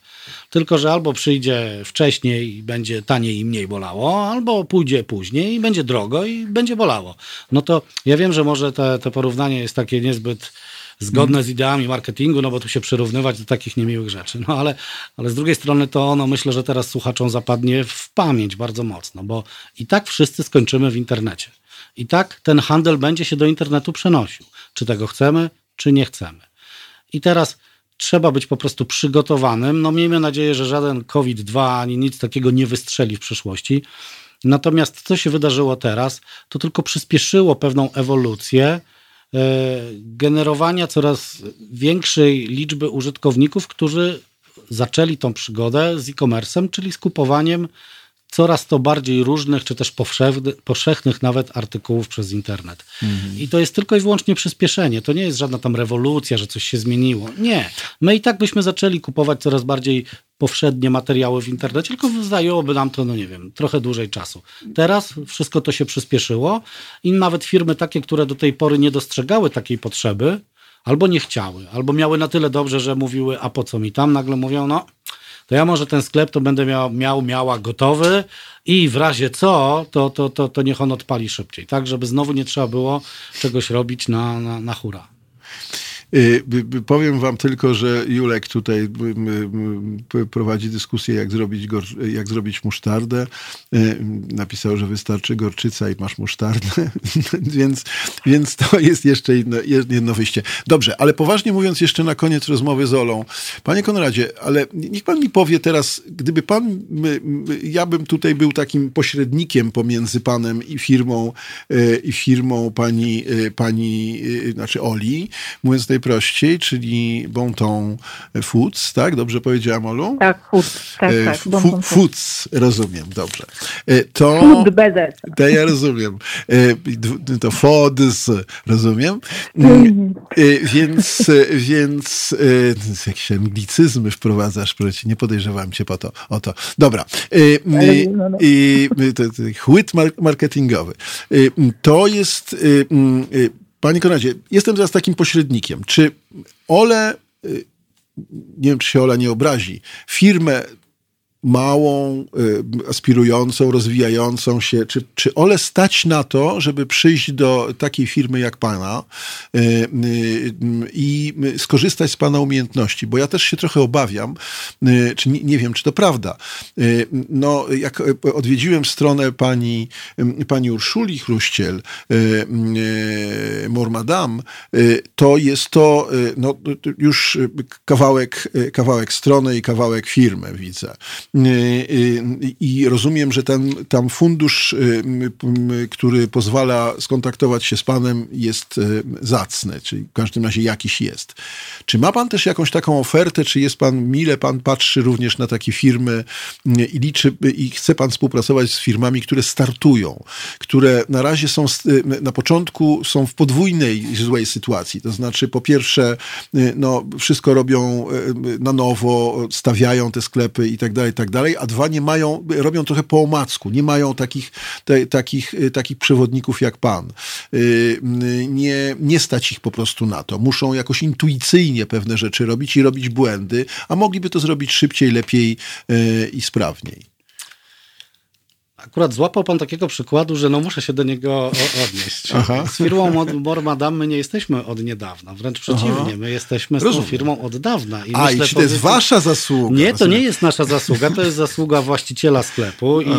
Tylko, że albo przyjdzie wcześniej i będzie taniej i mniej bolało, albo pójdzie później i będzie drogo i będzie bolało. No to ja wiem, że może te, porównanie jest takie niezbyt zgodne z ideami marketingu, no bo tu się przyrównywać do takich niemiłych rzeczy. No ale, ale z drugiej strony to ono myślę, że teraz słuchaczom zapadnie w pamięć bardzo mocno, bo i tak wszyscy skończymy w internecie. I tak ten handel będzie się do internetu przenosił. Czy tego chcemy, czy nie chcemy. I teraz trzeba być po prostu przygotowanym. No miejmy nadzieję, że żaden COVID-2 ani nic takiego nie wystrzeli w przyszłości. Natomiast co się wydarzyło teraz, to tylko przyspieszyło pewną ewolucję e, generowania coraz większej liczby użytkowników, którzy zaczęli tą przygodę z e-commerce'em, czyli z kupowaniem coraz to bardziej różnych, czy też powszechnych, nawet artykułów przez internet. Mhm. I to jest tylko i wyłącznie przyspieszenie. To nie jest żadna tam rewolucja, że coś się zmieniło. Nie. My i tak byśmy zaczęli kupować coraz bardziej powszednie materiały w internecie, tylko zajęłoby nam to, no nie wiem, trochę dłużej czasu. Teraz wszystko to się przyspieszyło i nawet firmy takie, które do tej pory nie dostrzegały takiej potrzeby, albo nie chciały, albo miały na tyle dobrze, że mówiły, a po co mi tam, nagle mówią, no to ja może ten sklep to będę miał, miał miała gotowy i w razie co, to, to, to, to niech on odpali szybciej, tak, żeby znowu nie trzeba było czegoś robić na, na, na hura.
Y, powiem wam tylko, że Julek tutaj prowadzi dyskusję, jak zrobić, jak zrobić musztardę. Y, napisał, że wystarczy gorczyca i masz musztardę, więc, więc to jest jeszcze jedno, jedno wyjście. Dobrze, ale poważnie mówiąc jeszcze na koniec rozmowy z Olą. Panie Konradzie, ale niech pan mi powie teraz, gdyby pan, ja bym tutaj był takim pośrednikiem pomiędzy panem i firmą, y, i firmą pani, pani znaczy Oli, mówiąc tej najprościej, czyli Bonton Foods, tak? Dobrze powiedziałam, Olu?
Tak, Foods, tak,
e,
tak.
F- foods, rozumiem, dobrze. E, to,
Food bez
To ja rozumiem. E, to Foods, rozumiem. Mm, więc, więc jakieś anglicyzmy wprowadzasz, proci, nie podejrzewam cię po to, o to. Dobra. No, no. Chłyt marketingowy. To jest Panie Konradzie, jestem teraz takim pośrednikiem. Czy Ole, y, nie wiem, czy się Ola nie obrazi, firmę małą, y, aspirującą, rozwijającą się, czy, czy Ole stać na to, żeby przyjść do takiej firmy jak Pana y, y, i skorzystać z Pana umiejętności? Bo ja też się trochę obawiam, czy nie, nie wiem, czy to prawda. No, jak odwiedziłem stronę pani, pani Urszuli Chruściel, Mormadam, to jest to no, już kawałek, kawałek strony i kawałek firmy, widzę. Y, y, I rozumiem, że ten tam fundusz, y, który pozwala skontaktować się z panem, jest zacny, czyli w każdym razie jakiś jest. Czy ma pan też jakąś taką ofertę, czy jest pan, mile pan patrzy również na takie firmy i liczy, i chce pan współpracować z firmami, które startują, które na razie są, na początku są w podwójnej złej sytuacji. To znaczy, po pierwsze, no, wszystko robią na nowo, stawiają te sklepy i tak dalej, tak dalej, a dwa nie mają, robią trochę po omacku, nie mają takich, te, takich, y, takich przewodników jak pan. Y, nie, nie stać ich po prostu na to. Muszą jakoś intuicyjnie pewne rzeczy robić i robić błędy, a mogliby to zrobić szybciej, lepiej y, i sprawniej.
Akurat złapał pan takiego przykładu, że no muszę się do niego odnieść. Aha. Z firmą Mor Madame my nie jesteśmy od niedawna, wręcz przeciwnie, Aha. my jesteśmy z tą firmą od dawna.
I A, myślę, i to jest wasza zasługa?
Nie, to nie jest nasza zasługa, to jest zasługa właściciela sklepu i,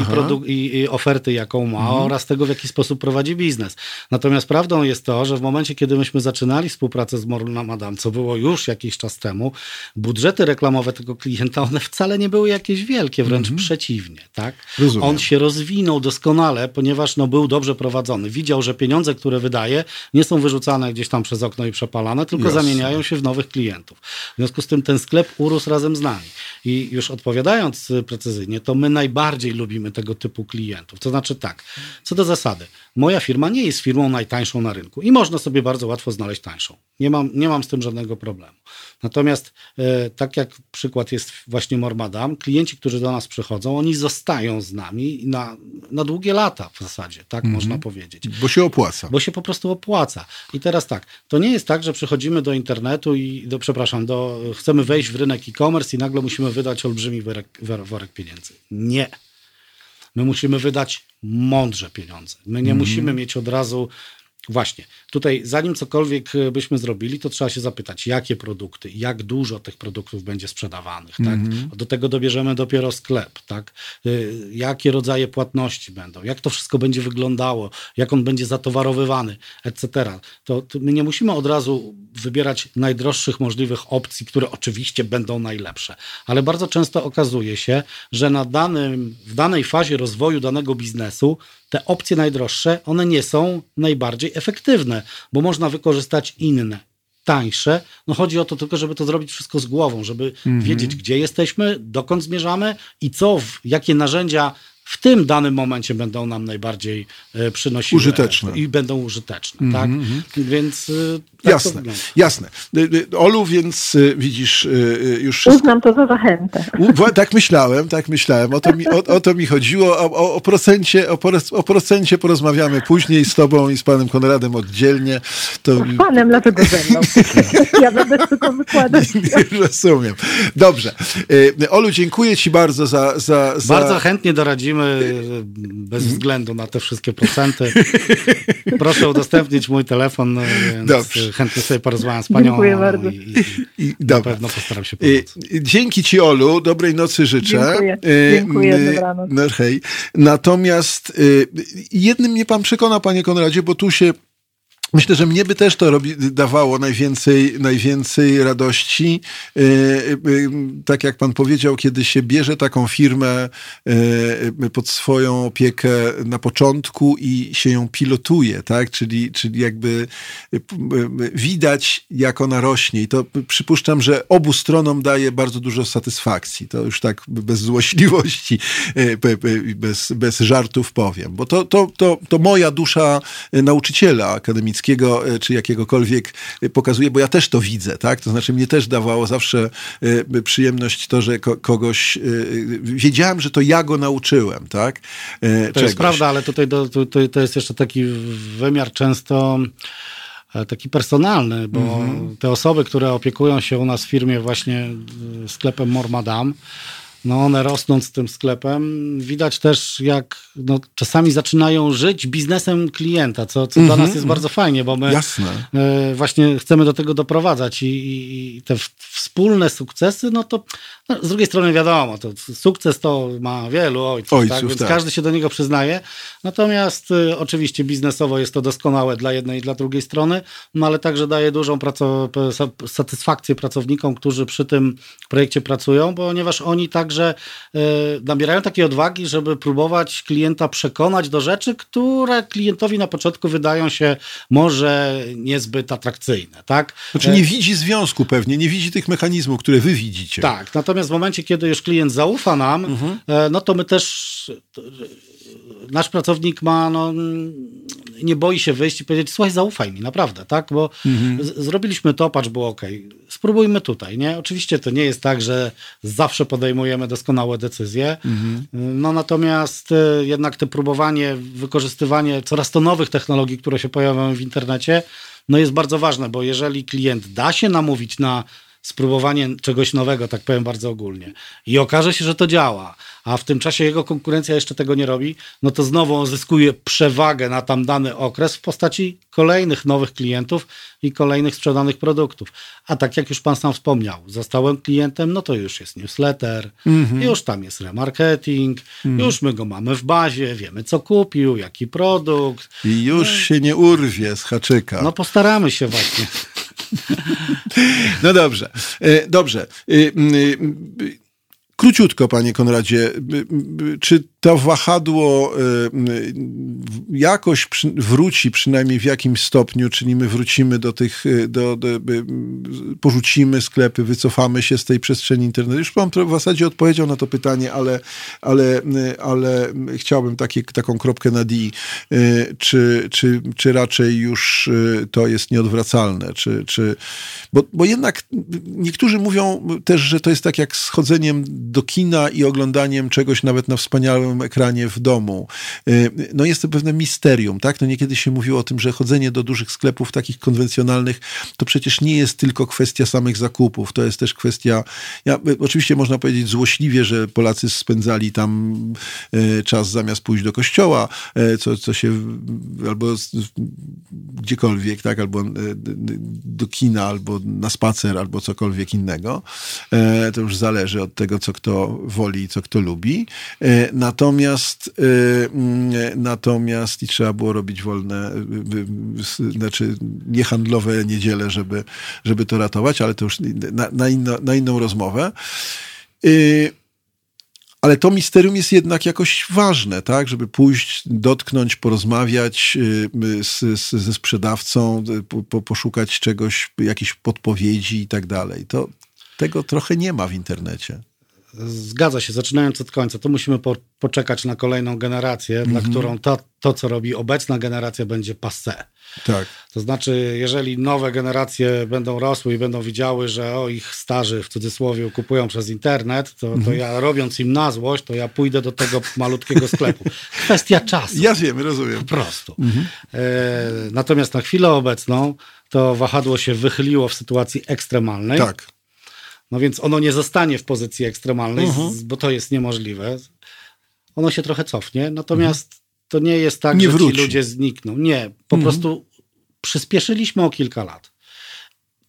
i, i, oferty, jaką ma mhm. oraz tego, w jaki sposób prowadzi biznes. Natomiast prawdą jest to, że w momencie, kiedy myśmy zaczynali współpracę z Mor Madame, co było już jakiś czas temu, budżety reklamowe tego klienta, one wcale nie były jakieś wielkie, wręcz mhm. przeciwnie. Tak? On się rozwinął doskonale, ponieważ no, był dobrze prowadzony. Widział, że pieniądze, które wydaje, nie są wyrzucane gdzieś tam przez okno i przepalane, tylko Jasne. zamieniają się w nowych klientów. W związku z tym ten sklep urósł razem z nami. I już odpowiadając precyzyjnie, to my najbardziej lubimy tego typu klientów. To znaczy tak, co do zasady, moja firma nie jest firmą najtańszą na rynku i można sobie bardzo łatwo znaleźć tańszą. Nie mam, nie mam z tym żadnego problemu. Natomiast e, tak jak przykład jest właśnie Mormadam, klienci, którzy do nas przychodzą, oni zostają z nami na, na długie lata w zasadzie, tak mm -hmm. można powiedzieć.
Bo się opłaca.
Bo się po prostu opłaca. I teraz tak, to nie jest tak, że przychodzimy do internetu i, do, przepraszam, do, chcemy wejść w rynek e-commerce i nagle musimy wydać olbrzymi worek, worek pieniędzy. Nie. My musimy wydać mądrze pieniądze. My nie mm -hmm. musimy mieć od razu Właśnie. Tutaj, zanim cokolwiek e, byśmy zrobili, to trzeba się zapytać, jakie produkty, jak dużo tych produktów będzie sprzedawanych. Mm -hmm. tak? Mhm. Do tego dobierzemy dopiero sklep. Tak? E, jakie rodzaje płatności będą, jak to wszystko będzie wyglądało, jak on będzie zatowarowywany, etc. To, to my nie musimy od razu wybierać najdroższych możliwych opcji, które oczywiście będą najlepsze. Ale bardzo często okazuje się, że na danym, w danej fazie rozwoju danego biznesu te opcje najdroższe, one nie są najbardziej efektywne, bo można wykorzystać inne, tańsze. No chodzi o to tylko, żeby to zrobić wszystko z głową, żeby mm -hmm. wiedzieć, gdzie jesteśmy, dokąd zmierzamy i co, jakie narzędzia w tym danym momencie będą nam najbardziej e, przynosiły
użyteczne.
i będą użyteczne. Mm -hmm. tak? Mhm. Więc e,
tak jasne, jasne. Olu, więc e, widzisz już
wszystko... Uznam to za zachętę.
U, tak myślałem, tak myślałem. O to mi, o, o to mi chodziło. O, o, o, procencie, o, o procencie porozmawiamy później z tobą i z panem Konradem oddzielnie.
To... Z panem, dlaczego ze mną? ja będę tylko wykładać. Nie,
nie rozumiem. Dobrze. Olu, dziękuję ci bardzo za... za, za...
Bardzo chętnie doradzimy bez mhm. względu na te wszystkie procenty. Proszę udostępnić mój telefon, więc Dobrze. chętnie sobie porozmawiam z panią.
Dziękuję bardzo. I,
i, i na pewno postaram się pomóc.
Dzięki ci, Olu. Dobrej nocy życzę.
Dziękuję. Dziękuję. Dobranoc. No,
hej. Natomiast jednym mnie pan przekona, panie Konradzie, bo tu się Myślę, że mnie by też to robi, dawało najwięcej, najwięcej radości. Yy, yy, tak jak pan powiedział, kiedy się bierze taką firmę pod swoją opiekę na początku i się ją pilotuje, tak? Czyli, czyli jakby widać, jak ona rośnie. I to przypuszczam, że obu stronom daje bardzo dużo satysfakcji. To już tak bez złośliwości, bez, bez żartów powiem. Bo to, to, to, to moja dusza nauczyciela akademickiego E, czy jakiegokolwiek e, pokazuje, bo ja też to widzę, tak? To znaczy mnie też dawało zawsze e, przyjemność to, że kogoś wiedziałem, że to ja go nauczyłem, tak?
To Czegoś. jest prawda, ale tutaj to, to, to jest jeszcze taki wymiar często taki personalny, bo mm -hmm. te osoby, które opiekują się u nas w firmie właśnie sklepem Mormadam, no one rosnąc z tym sklepem, widać też jak no, czasami zaczynają żyć biznesem klienta, co, co mm -hmm. dla mhm, nas jest bardzo fajnie, bo my. Y, właśnie chcemy do tego doprowadzać i, i te wspólne sukcesy, no to no, z drugiej strony wiadomo, to sukces to ma wielu ojców, ojców tak? więc tak. każdy się do niego przyznaje. Natomiast y, oczywiście biznesowo jest to doskonałe dla jednej i dla drugiej strony, no ale także daje dużą satysfakcję pracownikom, którzy przy tym projekcie pracują, ponieważ oni także y, nabierają takiej odwagi, żeby próbować klienta przekonać do rzeczy, które klientowi na początku wydają się może niezbyt atrakcyjne. Tak?
Znaczy nie widzi związku pewnie, nie widzi tych mechanizmów, które wy widzicie.
Tak, natomiast Natomiast w momencie, kiedy już klient zaufa nam, mhm. E, no to my też nasz pracownik ma, no, nie boi się wyjść i powiedzieć, słuchaj, zaufaj mi, naprawdę, tak? Bo mhm. zrobiliśmy to, patrz, było ok. Spróbujmy tutaj, nie? Oczywiście to nie jest tak, że zawsze podejmujemy doskonałe decyzje, mhm. no natomiast e, jednak te próbowanie, wykorzystywanie coraz to nowych technologii, które się pojawiają w internecie, no jest bardzo ważne, bo jeżeli klient da się namówić na spróbowanie czegoś nowego, tak powiem bardzo ogólnie. I okaże się, że to działa, a w tym czasie jego konkurencja jeszcze tego nie robi, no to znowu on zyskuje przewagę na tam dany okres w postaci kolejnych nowych klientów i kolejnych sprzedanych produktów. A tak jak już pan sam wspomniał, zostałem klientem, no to już jest newsletter, mhm. już tam jest remarketing, mhm. już my go mamy w bazie, wiemy co kupił, jaki produkt.
I już no. się nie urwie z haczyka.
No postaramy się właśnie.
No dobrze, e, dobrze. Króciutko, panie Konradzie, czy to wahadło y, y, jakoś wróci, przynajmniej w jakimś stopniu, czyli my wrócimy do tych, y, do, do, porzucimy sklepy, wycofamy się z tej przestrzeni internetowej. Już pan w zasadzie odpowiedział na to pytanie, ale, ale, ale chciałbym takie, taką kropkę na D. Czy, czy, czy raczej już to jest nieodwracalne? Czy, czy, bo, bo jednak niektórzy mówią też, że to jest tak jak schodzeniem do kina i oglądaniem czegoś nawet na wspaniałym ekranie w domu. Y, no jest to pewne misterium, tak? No niekiedy się mówiło o tym, że chodzenie do dużych sklepów takich konwencjonalnych to przecież nie jest tylko kwestia samych zakupów, to jest też kwestia, ja, y, oczywiście można powiedzieć złośliwie, że Polacy spędzali tam y, czas zamiast pójść do kościoła, co, co się albo gdziekolwiek, tak? Albo do kina, albo na spacer, albo cokolwiek innego. To już zależy od tego, co kto woli, co kto lubi. Natomiast Natomiast, y, mm, natomiast i trzeba było robić wolne, znaczy niehandlowe niedziele, żeby, żeby to ratować, ale to już na, na, inno, na inną rozmowę. Ale to misterium jest jednak jakoś ważne, tak? Żeby pójść, dotknąć, porozmawiać z, z, ze sprzedawcą, po, poszukać czegoś, jakiejś podpowiedzi i tak dalej. To, tego trochę nie ma w internecie.
Zgadza się, zaczynając od końca, to musimy po, poczekać na kolejną generację, mm -hmm. dla mhm. którą to, to, co robi obecna generacja, będzie passé.
Tak.
To znaczy, jeżeli nowe generacje będą rosły i będą widziały, że o ich starzy w cudzysłowie kupują przez internet, to, to -hmm. ja robiąc im na złość, to ja pójdę do tego malutkiego sklepu. Kwestia czasu.
Ja wiem, rozumiem.
Po prostu. -hmm. e, natomiast na chwilę obecną to wahadło się wychyliło w sytuacji ekstremalnej.
Tak
no więc ono nie zostanie w pozycji ekstremalnej, uh mhm. -huh. bo to jest niemożliwe. Ono się trochę cofnie, natomiast uh -huh. to nie jest tak, nie że wróci. ci ludzie znikną. Nie, po uh mhm. -huh. prostu przyspieszyliśmy o kilka lat.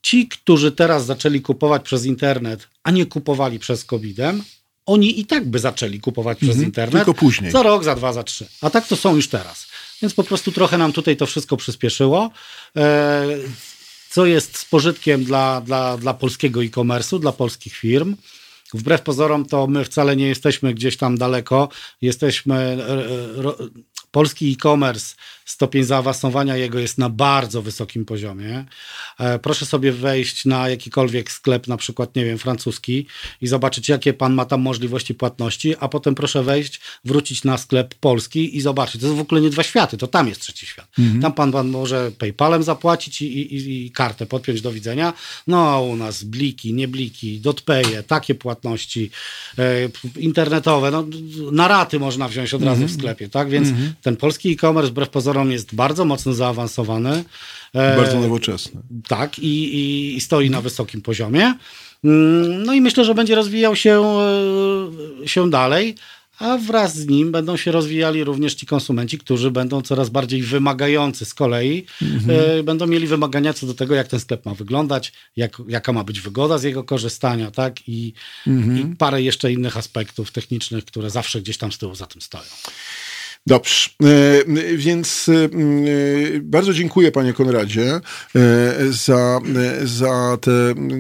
Ci, którzy teraz zaczęli kupować przez internet, a nie kupowali przez COVID-em, oni i tak by zaczęli kupować przez mhm. internet.
Tylko później.
Za rok, za dwa, za trzy. A tak to są już teraz. Więc po prostu trochę nam tutaj to wszystko przyspieszyło. Co jest z pożytkiem dla, dla, dla polskiego e-commerce'u, dla polskich firm. Wbrew pozorom, to my wcale nie jesteśmy gdzieś tam daleko. Jesteśmy. E, e, polski e-commerce stopień zaawansowania jego jest na bardzo wysokim poziomie. E, proszę sobie wejść na jakikolwiek sklep, na przykład, nie wiem, francuski i zobaczyć, jakie pan ma tam możliwości płatności, a potem proszę wejść, wrócić na sklep polski i zobaczyć. To są w ogóle nie dwa światy, to tam jest trzeci świat. Mhm. Tam pan, pan może PayPalem zapłacić i, i, i, kartę podpiąć do widzenia. No, u nas bliki, nie bliki, dotpeje, takie płatności e, internetowe, no, na raty można wziąć od razu mhm. w sklepie, tak? Więc mhm. ten polski e-commerce, wbrew pozorom, jest bardzo mocno zaawansowany.
E, bardzo nowoczesny.
Tak, i, i stoi na wysokim poziomie. Mm, no i myślę, że będzie rozwijał się, e, się dalej, a wraz z nim będą się rozwijali również ci konsumenci, którzy będą coraz bardziej wymagający z kolei. Mhm. E, będą mieli wymagania co do tego, jak ten sklep ma wyglądać, jak, jaka ma być wygoda z jego korzystania, tak? I, mhm. I parę jeszcze innych aspektów technicznych, które zawsze gdzieś tam z tyłu za tym stoją.
Dobrze, e, więc e, bardzo dziękuję panie Konradzie e, za, za te,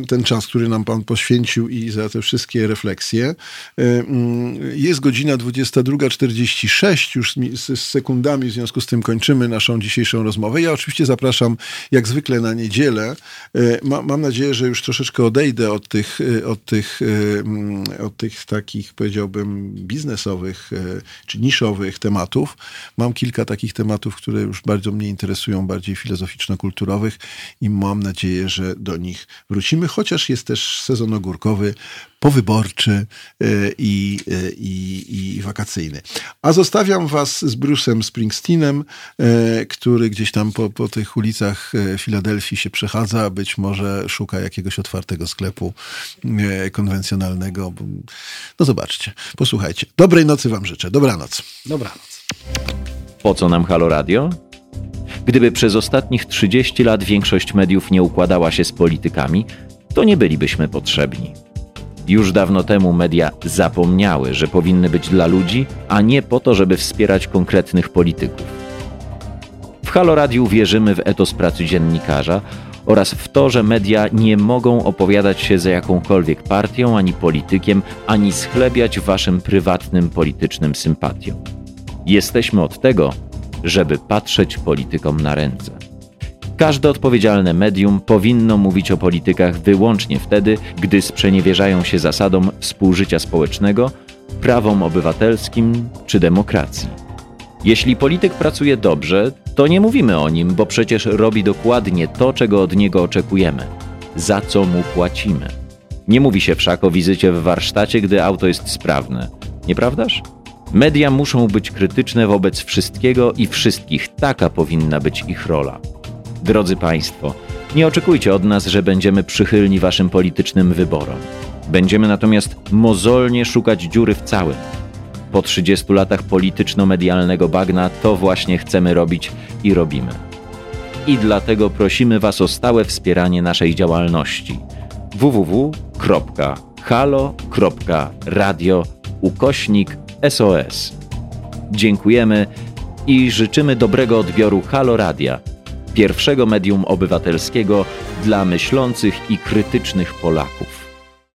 ten czas, który nam pan poświęcił i za te wszystkie refleksje. Jest godzina 22.46, już z sekundami, w związku z tym kończymy naszą dzisiejszą rozmowę. Ja oczywiście zapraszam jak zwykle na niedzielę. Mam nadzieję, że już troszeczkę odejdę od tych, od tych, od tych takich, powiedziałbym, biznesowych czy niszowych tematów tematów. Mam kilka takich tematów, które już bardzo mnie interesują, bardziej filozoficzno-kulturowych i mam nadzieję, że do nich wrócimy, chociaż jest też sezon ogórkowy, powyborczy e, i, e, i, i wakacyjny. A zostawiam was z Bruce'em Springsteenem, e, który gdzieś tam po, po tych ulicach Filadelfii się przechadza, być może szuka jakiegoś otwartego sklepu konwencjonalnego. No zobaczcie, posłuchajcie. Dobrej nocy wam życzę. Dobranoc.
Dobranoc.
Po co nam Halo Radio? Gdyby przez ostatnich 30 lat większość mediów nie układała się z politykami, to nie bylibyśmy potrzebni. Już dawno temu media zapomniały, że powinny być dla ludzi, a nie po to, żeby wspierać konkretnych polityków. W Halo Radiu wierzymy w etos pracy dziennikarza oraz w to, że media nie mogą opowiadać się za jakąkolwiek partią ani politykiem, ani schlebiać waszym prywatnym politycznym sympatiom. Jesteśmy od tego, żeby patrzeć politykom na ręce. Każde odpowiedzialne medium powinno mówić o politykach wyłącznie wtedy, gdy sprzeniewierzają się zasadom współżycia społecznego, prawom obywatelskim czy demokracji. Jeśli polityk pracuje dobrze, to nie mówimy o nim, bo przecież robi dokładnie to, czego od niego oczekujemy, za co mu płacimy. Nie mówi się wszak o wizycie w warsztacie, gdy auto jest sprawne, nieprawdaż? Media muszą być krytyczne wobec wszystkiego i wszystkich, taka powinna być ich rola. Drodzy Państwo, nie oczekujcie od nas, że będziemy przychylni Waszym politycznym wyborom. Będziemy natomiast mozolnie szukać dziury w całym. Po 30 latach polityczno-medialnego bagna to właśnie chcemy robić i robimy. I dlatego prosimy Was o stałe wspieranie naszej działalności www.halo.radio ukośnik SOS. Dziękujemy i życzymy dobrego odbioru Halo Radia – pierwszego medium obywatelskiego dla myślących i krytycznych Polaków.